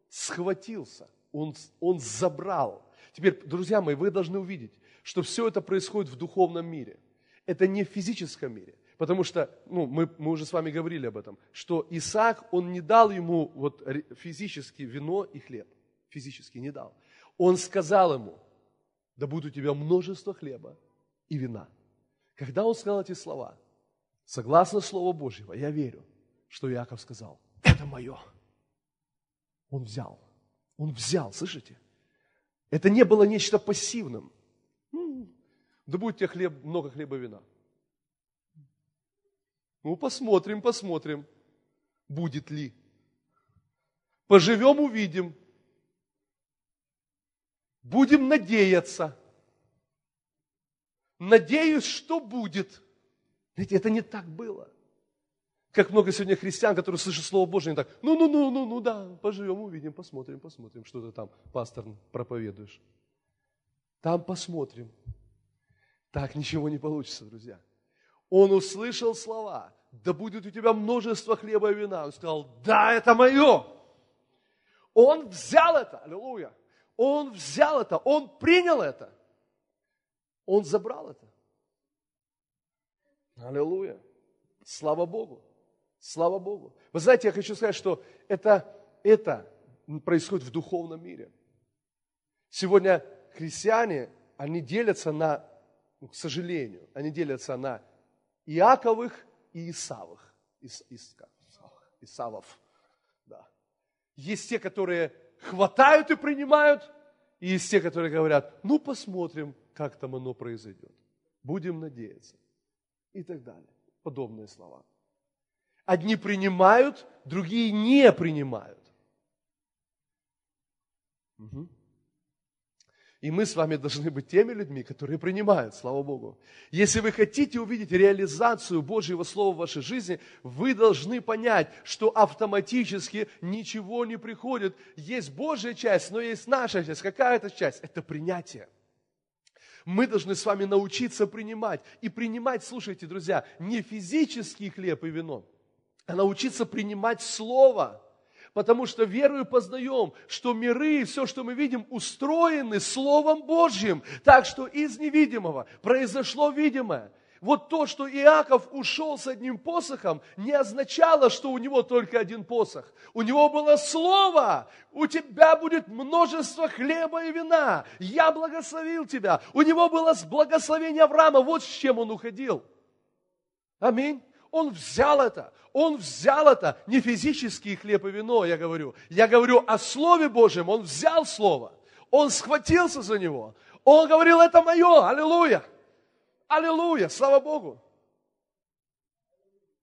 схватился, он, он забрал. Теперь, друзья мои, вы должны увидеть, что все это происходит в духовном мире. Это не в физическом мире. Потому что, ну, мы, мы уже с вами говорили об этом, что Исаак, он не дал ему вот физически вино и хлеб. Физически не дал. Он сказал ему, да будет у тебя множество хлеба и вина. Когда он сказал эти слова, согласно Слову Божьего, я верю, что Иаков сказал, это мое. Он взял. Он взял, слышите? Это не было нечто пассивным. Ну, да будет тебе хлеб, много хлеба вина. Ну, посмотрим, посмотрим, будет ли. Поживем, увидим. Будем надеяться. Надеюсь, что будет. Знаете, это не так было. Как много сегодня христиан, которые слышат Слово Божие, они так, ну-ну-ну, ну да, поживем, увидим, посмотрим, посмотрим, что ты там, пастор, проповедуешь. Там посмотрим. Так ничего не получится, друзья. Он услышал слова, да будет у тебя множество хлеба и вина. Он сказал, да, это мое. Он взял это, аллилуйя. Он взял это, он принял это. Он забрал это. Аллилуйя. Слава Богу. Слава Богу. Вы знаете, я хочу сказать, что это, это происходит в духовном мире. Сегодня христиане, они делятся на, ну, к сожалению, они делятся на Иаковых и Исавых. Ис, Ис, Исавов. Да. Есть те, которые хватают и принимают, и есть те, которые говорят, ну посмотрим, как там оно произойдет. Будем надеяться. И так далее. Подобные слова. Одни принимают, другие не принимают. Угу. И мы с вами должны быть теми людьми, которые принимают, слава Богу. Если вы хотите увидеть реализацию Божьего Слова в вашей жизни, вы должны понять, что автоматически ничего не приходит. Есть Божья часть, но есть наша часть. Какая это часть? Это принятие. Мы должны с вами научиться принимать. И принимать, слушайте, друзья, не физический хлеб и вино, а научиться принимать Слово. Потому что верою познаем, что миры и все, что мы видим, устроены Словом Божьим. Так что из невидимого произошло видимое. Вот то, что Иаков ушел с одним посохом, не означало, что у него только один посох. У него было слово. У тебя будет множество хлеба и вина. Я благословил тебя. У него было благословение Авраама. Вот с чем он уходил. Аминь. Он взял это, он взял это, не физический хлеб и вино, я говорю. Я говорю о Слове Божьем, он взял Слово, он схватился за него. Он говорил, это мое, аллилуйя, аллилуйя, слава Богу.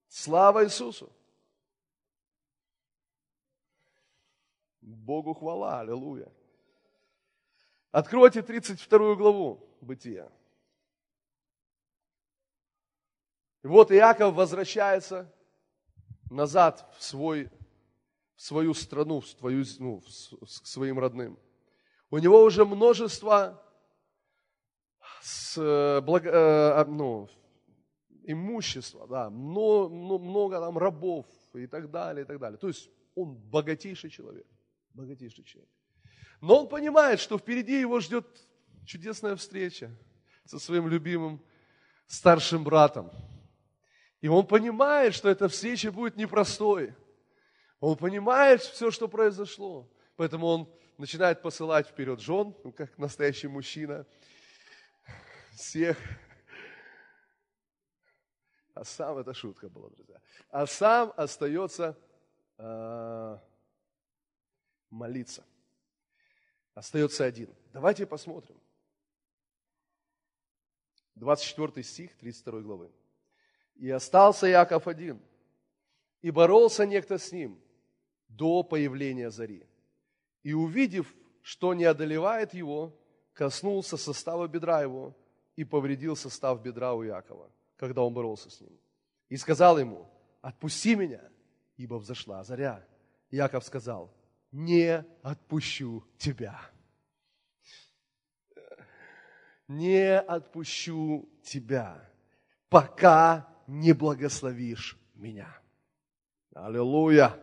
Слава Иисусу. Богу хвала, аллилуйя. Откройте 32 главу Бытия. И вот Иаков возвращается назад в, свой, в свою страну, в свою, ну, к своим родным. У него уже множество с, э, благо, э, ну, имущества, да, много, много там рабов и так далее, и так далее. То есть он богатейший человек, богатейший человек. Но он понимает, что впереди его ждет чудесная встреча со своим любимым старшим братом. И он понимает, что эта встреча будет непростой. Он понимает все, что произошло. Поэтому он начинает посылать вперед жен, ну, как настоящий мужчина, всех. А сам, это шутка была, друзья. А сам остается э, молиться. Остается один. Давайте посмотрим. 24 стих 32 главы. И остался Яков один, и боролся некто с ним до появления зари. И увидев, что не одолевает его, коснулся состава бедра его и повредил состав бедра у Якова, когда он боролся с ним. И сказал ему, отпусти меня, ибо взошла заря. Яков сказал, не отпущу тебя. Не отпущу тебя, пока не благословишь меня. Аллилуйя.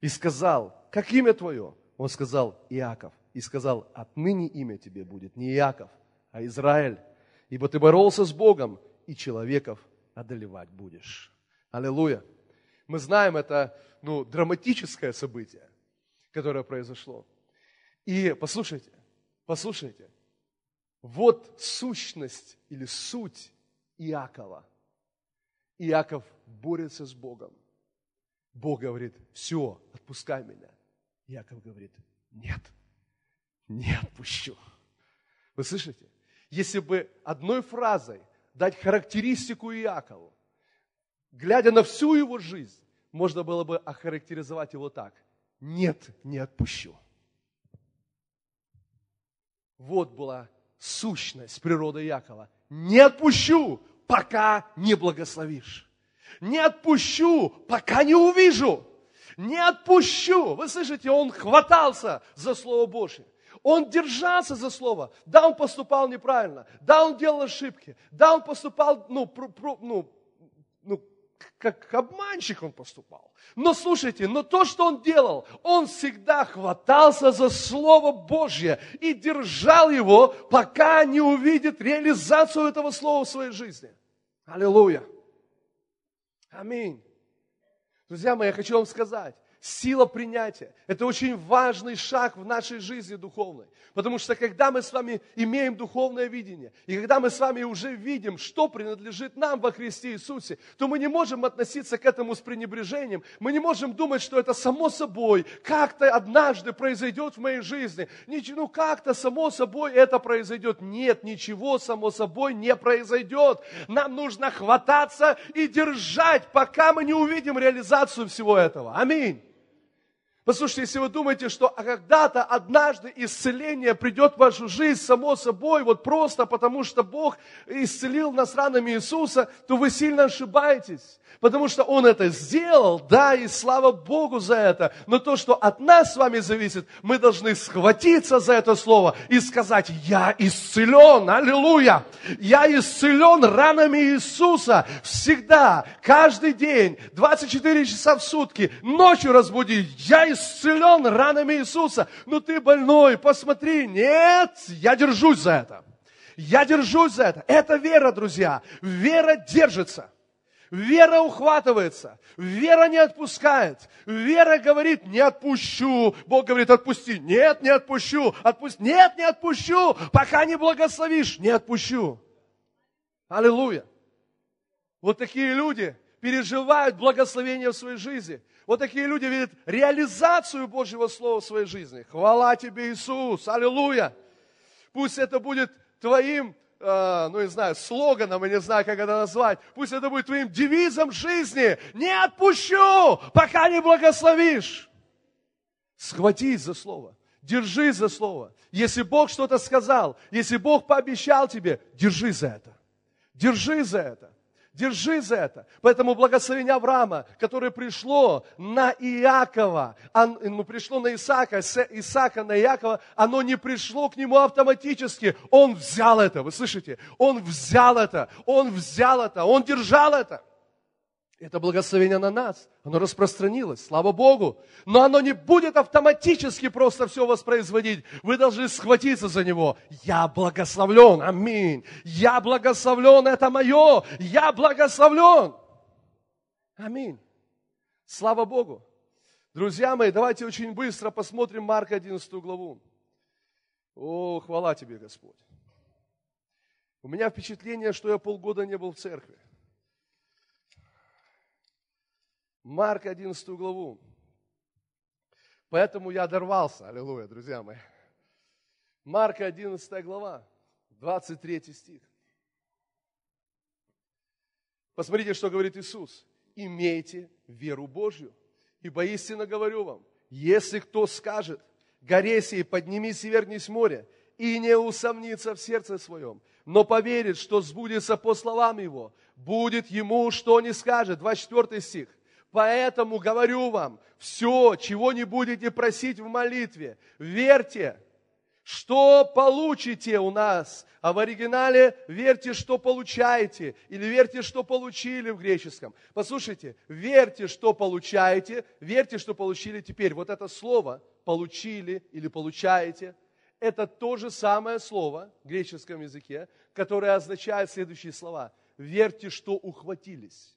И сказал, как имя твое? Он сказал, Иаков. И сказал, отныне имя тебе будет не Иаков, а Израиль. Ибо ты боролся с Богом, и человеков одолевать будешь. Аллилуйя. Мы знаем это ну, драматическое событие, которое произошло. И послушайте, послушайте, вот сущность или суть Иакова. Иаков борется с Богом. Бог говорит, все, отпускай меня. Иаков говорит, нет, не отпущу. Вы слышите? Если бы одной фразой дать характеристику Иакову, глядя на всю его жизнь, можно было бы охарактеризовать его так. Нет, не отпущу. Вот была сущность природы Якова. Не отпущу, пока не благословишь. Не отпущу, пока не увижу. Не отпущу. Вы слышите, он хватался за Слово Божье. Он держался за Слово. Да, он поступал неправильно. Да, он делал ошибки. Да, он поступал, ну, про, про, ну, ну как обманщик он поступал. Но слушайте, но то, что он делал, он всегда хватался за Слово Божье и держал его, пока не увидит реализацию этого Слова в своей жизни. Аллилуйя. Аминь. Друзья мои, я хочу вам сказать, сила принятия. Это очень важный шаг в нашей жизни духовной. Потому что когда мы с вами имеем духовное видение, и когда мы с вами уже видим, что принадлежит нам во Христе Иисусе, то мы не можем относиться к этому с пренебрежением. Мы не можем думать, что это само собой как-то однажды произойдет в моей жизни. Ну как-то само собой это произойдет. Нет, ничего само собой не произойдет. Нам нужно хвататься и держать, пока мы не увидим реализацию всего этого. Аминь. Послушайте, если вы думаете, что когда-то, однажды исцеление придет в вашу жизнь само собой, вот просто потому, что Бог исцелил нас ранами Иисуса, то вы сильно ошибаетесь. Потому что Он это сделал, да, и слава Богу за это. Но то, что от нас с вами зависит, мы должны схватиться за это слово и сказать, я исцелен, аллилуйя. Я исцелен ранами Иисуса всегда, каждый день, 24 часа в сутки, ночью разбуди. Я исцелен ранами Иисуса. Ну ты больной, посмотри. Нет, я держусь за это. Я держусь за это. Это вера, друзья. Вера держится. Вера ухватывается, вера не отпускает. Вера говорит, не отпущу. Бог говорит, отпусти. Нет, не отпущу. Отпусти. Нет, не отпущу. Пока не благословишь, не отпущу. Аллилуйя. Вот такие люди переживают благословение в своей жизни. Вот такие люди видят реализацию Божьего Слова в своей жизни. Хвала тебе, Иисус. Аллилуйя. Пусть это будет твоим Э, ну, не знаю, слоганом, я не знаю, как это назвать. Пусть это будет твоим девизом жизни. Не отпущу, пока не благословишь. Схватись за слово. Держи за слово. Если Бог что-то сказал, если Бог пообещал тебе, держи за это. Держи за это. Держи за это. Поэтому благословение Авраама, которое пришло на Иакова, ну, пришло на Исаака, с Исаака на Иакова, оно не пришло к нему автоматически. Он взял это, вы слышите? Он взял это, он взял это, он держал это. Это благословение на нас, оно распространилось, слава Богу. Но оно не будет автоматически просто все воспроизводить. Вы должны схватиться за него. Я благословлен, аминь. Я благословлен, это мое. Я благословлен. Аминь. Слава Богу. Друзья мои, давайте очень быстро посмотрим Марка 11 главу. О, хвала тебе, Господь. У меня впечатление, что я полгода не был в церкви. Марка 11 главу. Поэтому я дорвался. Аллилуйя, друзья мои. Марка 11 глава, 23 стих. Посмотрите, что говорит Иисус. Имейте веру Божью. Ибо истинно говорю вам, если кто скажет, горе сей, поднимись и вернись море, и не усомнится в сердце своем, но поверит, что сбудется по словам его, будет ему, что не скажет. 24 стих. Поэтому говорю вам, все, чего не будете просить в молитве, верьте, что получите у нас. А в оригинале верьте, что получаете. Или верьте, что получили в греческом. Послушайте, верьте, что получаете, верьте, что получили теперь. Вот это слово получили или получаете, это то же самое слово в греческом языке, которое означает следующие слова. Верьте, что ухватились.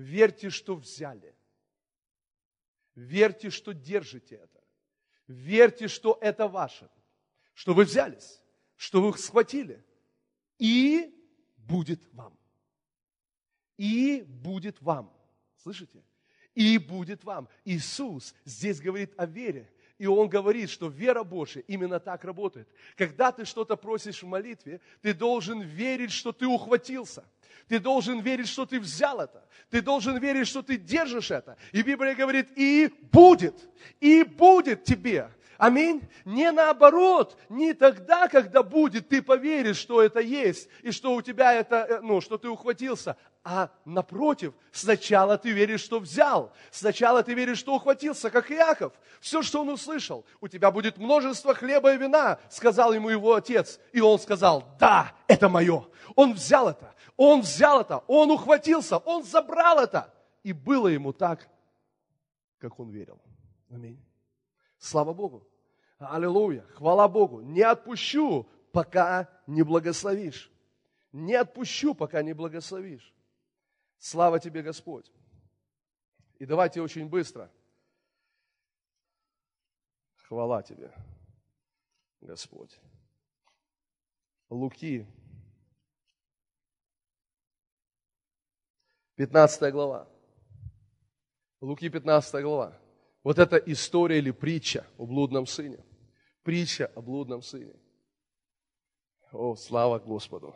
Верьте, что взяли. Верьте, что держите это. Верьте, что это ваше. Что вы взялись, что вы их схватили. И будет вам. И будет вам. Слышите? И будет вам. Иисус здесь говорит о вере. И он говорит, что вера Божья именно так работает. Когда ты что-то просишь в молитве, ты должен верить, что ты ухватился. Ты должен верить, что ты взял это. Ты должен верить, что ты держишь это. И Библия говорит, и будет, и будет тебе. Аминь. Не наоборот, не тогда, когда будет, ты поверишь, что это есть, и что у тебя это, э, ну, что ты ухватился, а напротив, сначала ты веришь, что взял, сначала ты веришь, что ухватился, как Иаков. Все, что он услышал, у тебя будет множество хлеба и вина, сказал ему его отец. И он сказал, да, это мое. Он взял это, он взял это, он ухватился, он забрал это. И было ему так, как он верил. Аминь. Слава Богу. Аллилуйя. Хвала Богу. Не отпущу, пока не благословишь. Не отпущу, пока не благословишь. Слава тебе, Господь. И давайте очень быстро. Хвала тебе, Господь. Луки, 15 глава. Луки 15 глава. Вот это история или притча о блудном сыне. Притча о блудном сыне. О, слава Господу.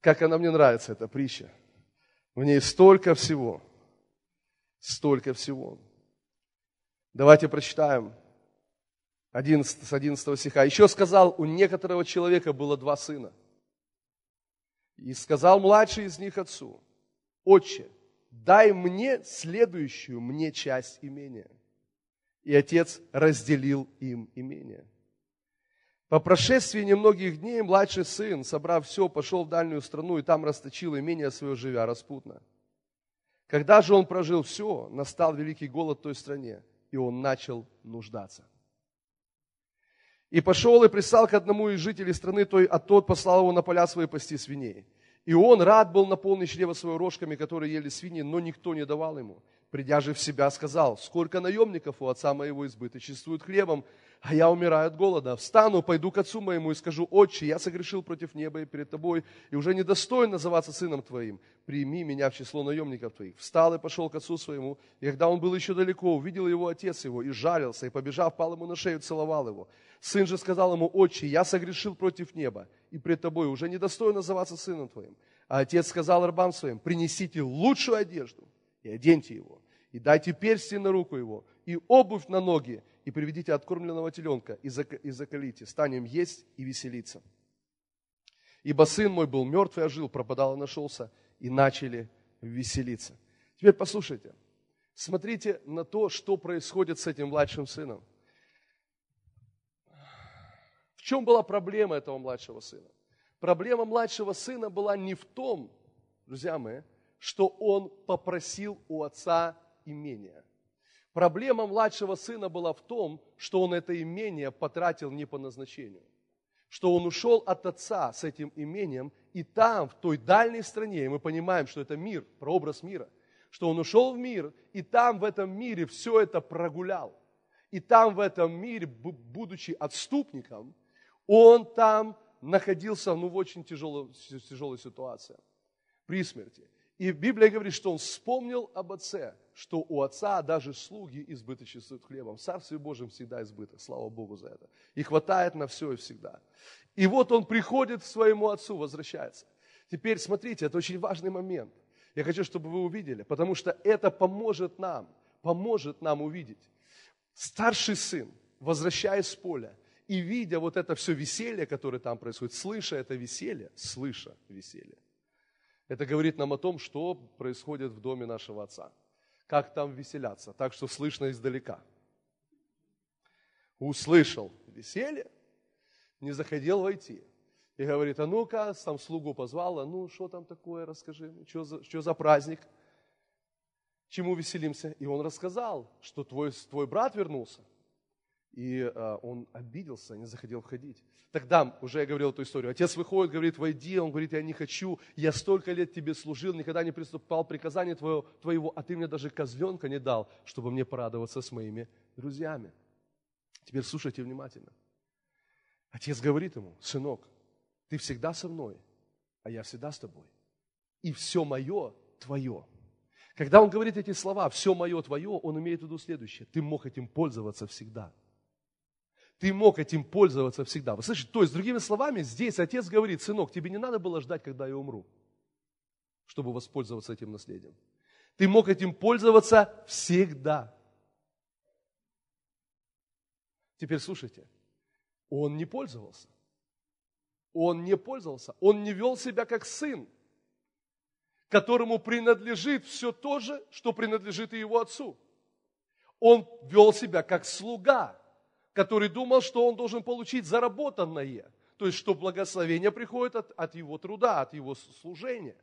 Как она мне нравится, эта притча. В ней столько всего. Столько всего. Давайте прочитаем 11, с 11 стиха. Еще сказал, у некоторого человека было два сына. И сказал младший из них отцу, отче, дай мне следующую мне часть имения. И отец разделил им имение. По прошествии немногих дней младший сын, собрав все, пошел в дальнюю страну и там расточил имение свое, живя распутно. Когда же он прожил все, настал великий голод в той стране, и он начал нуждаться. И пошел и пристал к одному из жителей страны той, а тот послал его на поля свои пасти свиней. И он рад был наполнить чрево свое рожками, которые ели свиньи, но никто не давал ему. Придя же в себя, сказал, сколько наемников у отца моего избыточествуют хлебом, а я умираю от голода. Встану, пойду к отцу моему и скажу, отче, я согрешил против неба и перед тобой, и уже недостоин называться сыном твоим. Прими меня в число наемников твоих. Встал и пошел к отцу своему, и когда он был еще далеко, увидел его отец его, и жалился, и побежав, пал ему на шею, целовал его. Сын же сказал ему, отче, я согрешил против неба и пред тобой, уже недостоин называться сыном твоим. А отец сказал рабам своим, принесите лучшую одежду и оденьте его, и дайте перстень на руку его, и обувь на ноги, и приведите откормленного теленка, и закалите, станем есть и веселиться. Ибо сын мой был мертв и ожил, пропадал и нашелся, и начали веселиться. Теперь послушайте, смотрите на то, что происходит с этим младшим сыном. В чем была проблема этого младшего сына? Проблема младшего сына была не в том, друзья мои, что он попросил у отца имения. Проблема младшего сына была в том, что он это имение потратил не по назначению. Что он ушел от отца с этим имением, и там, в той дальней стране, и мы понимаем, что это мир, прообраз мира, что он ушел в мир, и там, в этом мире, все это прогулял. И там, в этом мире, будучи отступником, он там находился ну, в очень тяжелой, тяжелой ситуации, при смерти. И Библия говорит, что он вспомнил об отце, что у отца даже слуги избыточествуют хлебом. В Царстве Божьем всегда избыток, слава Богу за это. И хватает на все и всегда. И вот он приходит к своему отцу, возвращается. Теперь смотрите, это очень важный момент. Я хочу, чтобы вы увидели, потому что это поможет нам, поможет нам увидеть. Старший сын, возвращаясь с поля, и видя вот это все веселье, которое там происходит, слыша это веселье, слыша веселье, это говорит нам о том, что происходит в доме нашего Отца. Как там веселяться, так что слышно издалека. Услышал веселье, не захотел войти. И говорит, а ну-ка, сам слугу позвал, а ну, что там такое, расскажи, что за, что за праздник, чему веселимся. И он рассказал, что твой, твой брат вернулся. И а, он обиделся, не захотел входить. Тогда, уже я говорил эту историю, отец выходит, говорит, войди, он говорит, я не хочу, я столько лет тебе служил, никогда не приступал приказания твоего, твоего, а ты мне даже козленка не дал, чтобы мне порадоваться с моими друзьями. Теперь слушайте внимательно. Отец говорит ему, сынок, ты всегда со мной, а я всегда с тобой. И все мое твое. Когда он говорит эти слова, все мое твое, он имеет в виду следующее. Ты мог этим пользоваться всегда – ты мог этим пользоваться всегда. Вы слышите? То есть, другими словами, здесь отец говорит, сынок, тебе не надо было ждать, когда я умру, чтобы воспользоваться этим наследием. Ты мог этим пользоваться всегда. Теперь слушайте, он не пользовался. Он не пользовался. Он не вел себя как сын, которому принадлежит все то же, что принадлежит и его отцу. Он вел себя как слуга, который думал, что он должен получить заработанное. То есть, что благословение приходит от, от его труда, от его служения.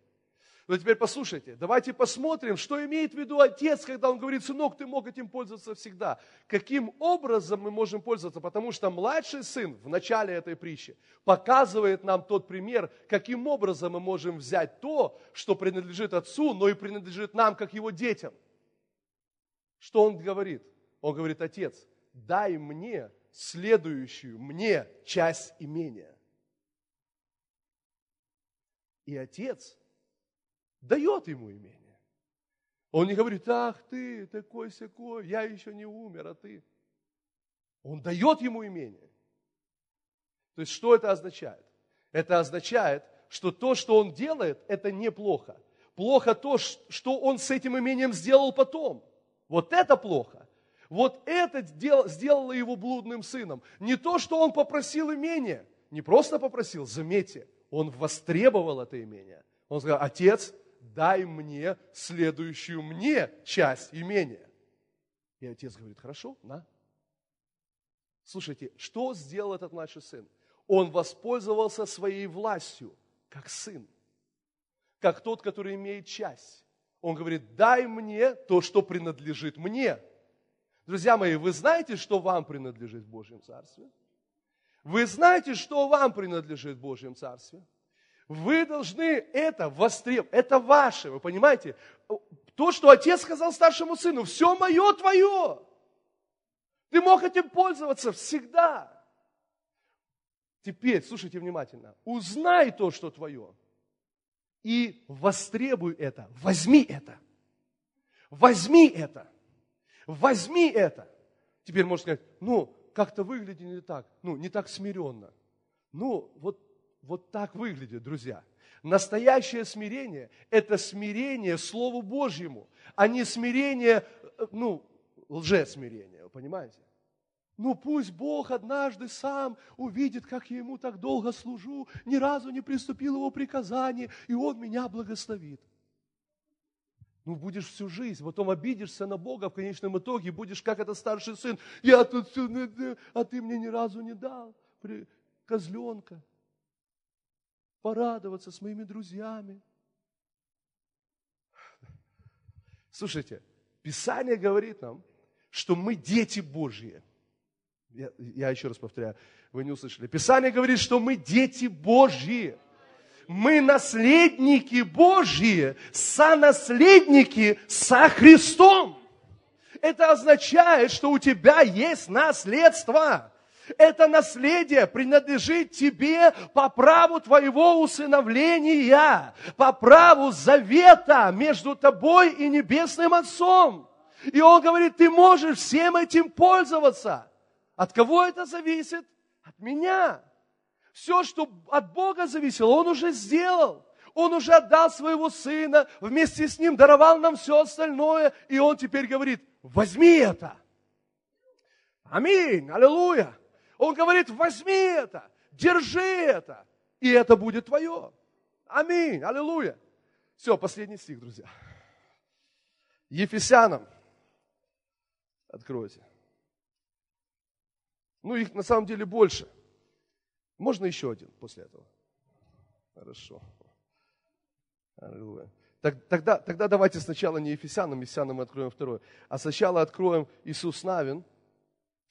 Но теперь послушайте, давайте посмотрим, что имеет в виду отец, когда он говорит, сынок, ты мог этим пользоваться всегда. Каким образом мы можем пользоваться? Потому что младший сын в начале этой притчи показывает нам тот пример, каким образом мы можем взять то, что принадлежит отцу, но и принадлежит нам, как его детям. Что он говорит? Он говорит, отец, дай мне следующую мне часть имения. И отец дает ему имение. Он не говорит, ах ты, такой секой, я еще не умер, а ты. Он дает ему имение. То есть что это означает? Это означает, что то, что он делает, это неплохо. Плохо то, что он с этим имением сделал потом. Вот это плохо. Вот это сделало его блудным сыном. Не то, что он попросил имение, не просто попросил, заметьте, он востребовал это имение. Он сказал, отец, дай мне следующую мне часть имения. И отец говорит, хорошо, на. Слушайте, что сделал этот младший сын? Он воспользовался своей властью, как сын, как тот, который имеет часть. Он говорит, дай мне то, что принадлежит мне. Друзья мои, вы знаете, что вам принадлежит в Божьем Царстве? Вы знаете, что вам принадлежит в Божьем Царстве? Вы должны это востребовать. Это ваше, вы понимаете? То, что отец сказал старшему сыну, все мое твое. Ты мог этим пользоваться всегда. Теперь, слушайте внимательно, узнай то, что твое, и востребуй это, возьми это. Возьми это. Возьми это. Теперь можно сказать, ну, как-то выглядит не так, ну, не так смиренно. Ну, вот, вот так выглядит, друзья. Настоящее смирение – это смирение Слову Божьему, а не смирение, ну, лжесмирение, вы понимаете? Ну пусть Бог однажды сам увидит, как я ему так долго служу, ни разу не приступил его приказание, и он меня благословит. Ну, будешь всю жизнь, потом обидишься на Бога в конечном итоге, будешь как этот старший сын. Я тут все, а ты мне ни разу не дал козленка. Порадоваться с моими друзьями. Слушайте, Писание говорит нам, что мы дети Божьи. Я, я еще раз повторяю, вы не услышали. Писание говорит, что мы дети Божьи мы наследники Божьи, сонаследники со Христом. Это означает, что у тебя есть наследство. Это наследие принадлежит тебе по праву твоего усыновления, по праву завета между тобой и Небесным Отцом. И он говорит, ты можешь всем этим пользоваться. От кого это зависит? От меня. Все, что от Бога зависело, Он уже сделал. Он уже отдал своего сына, вместе с ним даровал нам все остальное, и он теперь говорит, возьми это. Аминь, аллилуйя. Он говорит, возьми это, держи это, и это будет твое. Аминь, аллилуйя. Все, последний стих, друзья. Ефесянам. Откройте. Ну, их на самом деле больше. Можно еще один после этого? Хорошо. Аллилуйя. Так, тогда, тогда давайте сначала не Ефесянам, Ефесянам мы откроем второе, а сначала откроем Иисус Навин,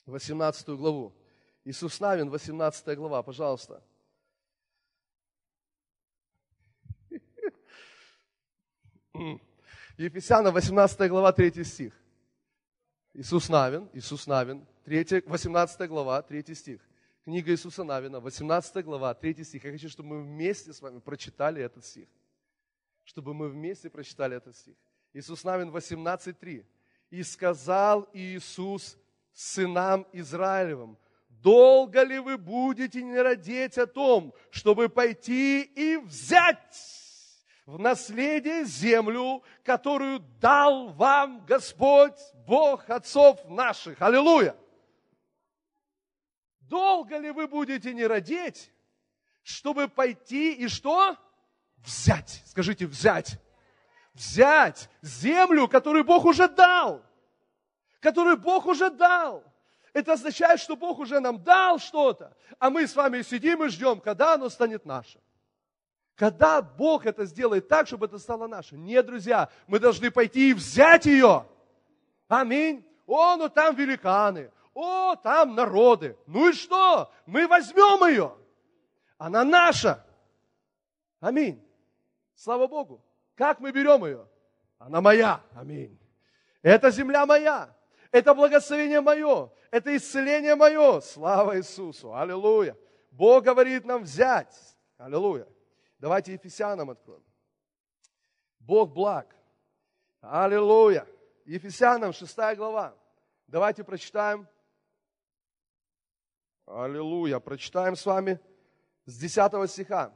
18 главу. Иисус Навин, 18 глава, пожалуйста. Ефесянам, 18 глава, 3 стих. Иисус Навин, Иисус Навин, 3, 18 глава, 3 стих. Книга Иисуса Навина, 18 глава, 3 стих. Я хочу, чтобы мы вместе с вами прочитали этот стих. Чтобы мы вместе прочитали этот стих. Иисус Навин 18.3. «И сказал Иисус сынам Израилевым, долго ли вы будете не родить о том, чтобы пойти и взять в наследие землю, которую дал вам Господь, Бог отцов наших. Аллилуйя! Долго ли вы будете не родить, чтобы пойти и что? Взять. Скажите, взять. Взять землю, которую Бог уже дал. Которую Бог уже дал. Это означает, что Бог уже нам дал что-то, а мы с вами сидим и ждем, когда оно станет наше. Когда Бог это сделает так, чтобы это стало наше? Нет, друзья, мы должны пойти и взять ее. Аминь. О, ну там великаны, о, там народы. Ну и что? Мы возьмем ее. Она наша. Аминь. Слава Богу. Как мы берем ее? Она моя. Аминь. Это земля моя. Это благословение мое. Это исцеление мое. Слава Иисусу. Аллилуйя. Бог говорит нам взять. Аллилуйя. Давайте Ефесянам откроем. Бог благ. Аллилуйя. Ефесянам 6 глава. Давайте прочитаем Аллилуйя. Прочитаем с вами с 10 стиха.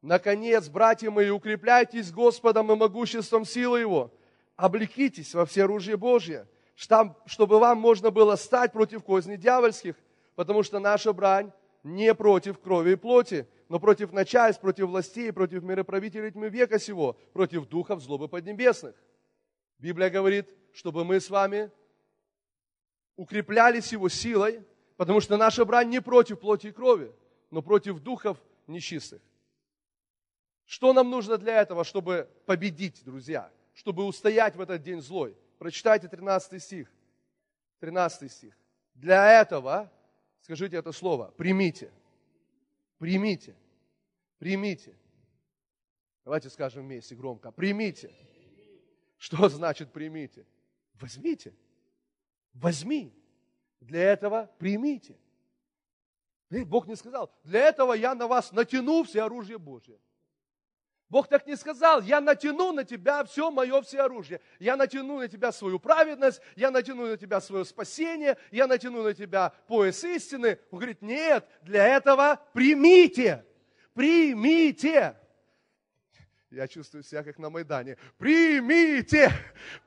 Наконец, братья мои, укрепляйтесь Господом и могуществом силы Его. Облекитесь во все оружие Божье, чтобы вам можно было стать против козней дьявольских, потому что наша брань не против крови и плоти, но против начальств, против властей, против мироправителей тьмы века сего, против духов злобы поднебесных. Библия говорит, чтобы мы с вами укреплялись Его силой, Потому что наша брань не против плоти и крови, но против духов нечистых. Что нам нужно для этого, чтобы победить, друзья? Чтобы устоять в этот день злой? Прочитайте 13 стих. 13 стих. Для этого, скажите это слово, примите. Примите. Примите. Давайте скажем вместе громко. Примите. Что значит примите? Возьмите. Возьми. Для этого примите. Бог не сказал, для этого я на вас натяну все оружие Божье. Бог так не сказал, я натяну на тебя все мое все оружие. Я натяну на тебя свою праведность, я натяну на тебя свое спасение, я натяну на тебя пояс истины. Он говорит, нет, для этого примите, примите. Я чувствую себя как на Майдане. Примите,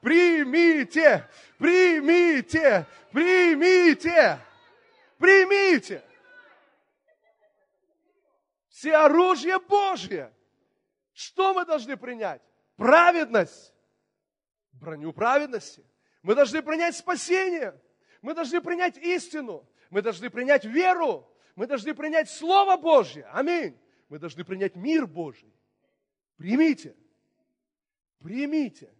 примите, примите, примите, примите. Все оружие Божье. Что мы должны принять? Праведность. Броню праведности. Мы должны принять спасение. Мы должны принять истину. Мы должны принять веру. Мы должны принять Слово Божье. Аминь. Мы должны принять мир Божий. Примите. Примите.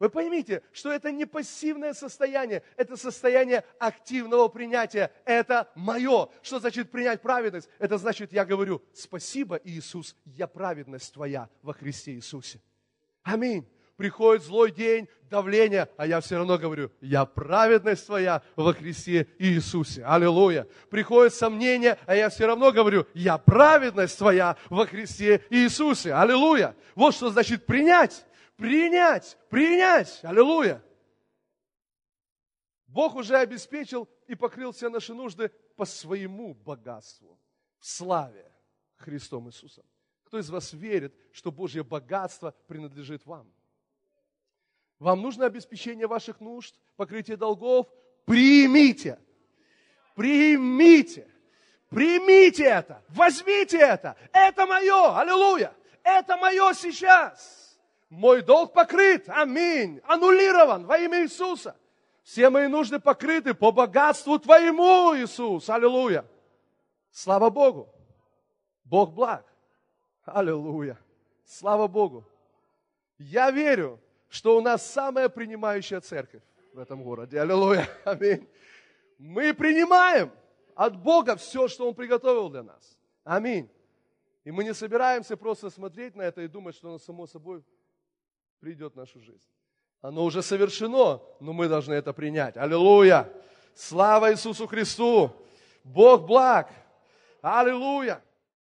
Вы поймите, что это не пассивное состояние, это состояние активного принятия. Это мое. Что значит принять праведность? Это значит, я говорю, спасибо, Иисус, я праведность Твоя во Христе Иисусе. Аминь приходит злой день, давление, а я все равно говорю, я праведность твоя во Христе Иисусе. Аллилуйя. Приходит сомнение, а я все равно говорю, я праведность твоя во Христе Иисусе. Аллилуйя. Вот что значит принять. Принять, принять. Аллилуйя. Бог уже обеспечил и покрыл все наши нужды по своему богатству, в славе Христом Иисусом. Кто из вас верит, что Божье богатство принадлежит вам? Вам нужно обеспечение ваших нужд, покрытие долгов. Примите. Примите. Примите это. Возьмите это. Это мое. Аллилуйя. Это мое сейчас. Мой долг покрыт. Аминь. Аннулирован во имя Иисуса. Все мои нужды покрыты по богатству Твоему, Иисус. Аллилуйя. Слава Богу. Бог благ. Аллилуйя. Слава Богу. Я верю, что у нас самая принимающая церковь в этом городе. Аллилуйя. Аминь. Мы принимаем от Бога все, что Он приготовил для нас. Аминь. И мы не собираемся просто смотреть на это и думать, что оно само собой придет в нашу жизнь. Оно уже совершено, но мы должны это принять. Аллилуйя! Слава Иисусу Христу! Бог благ! Аллилуйя!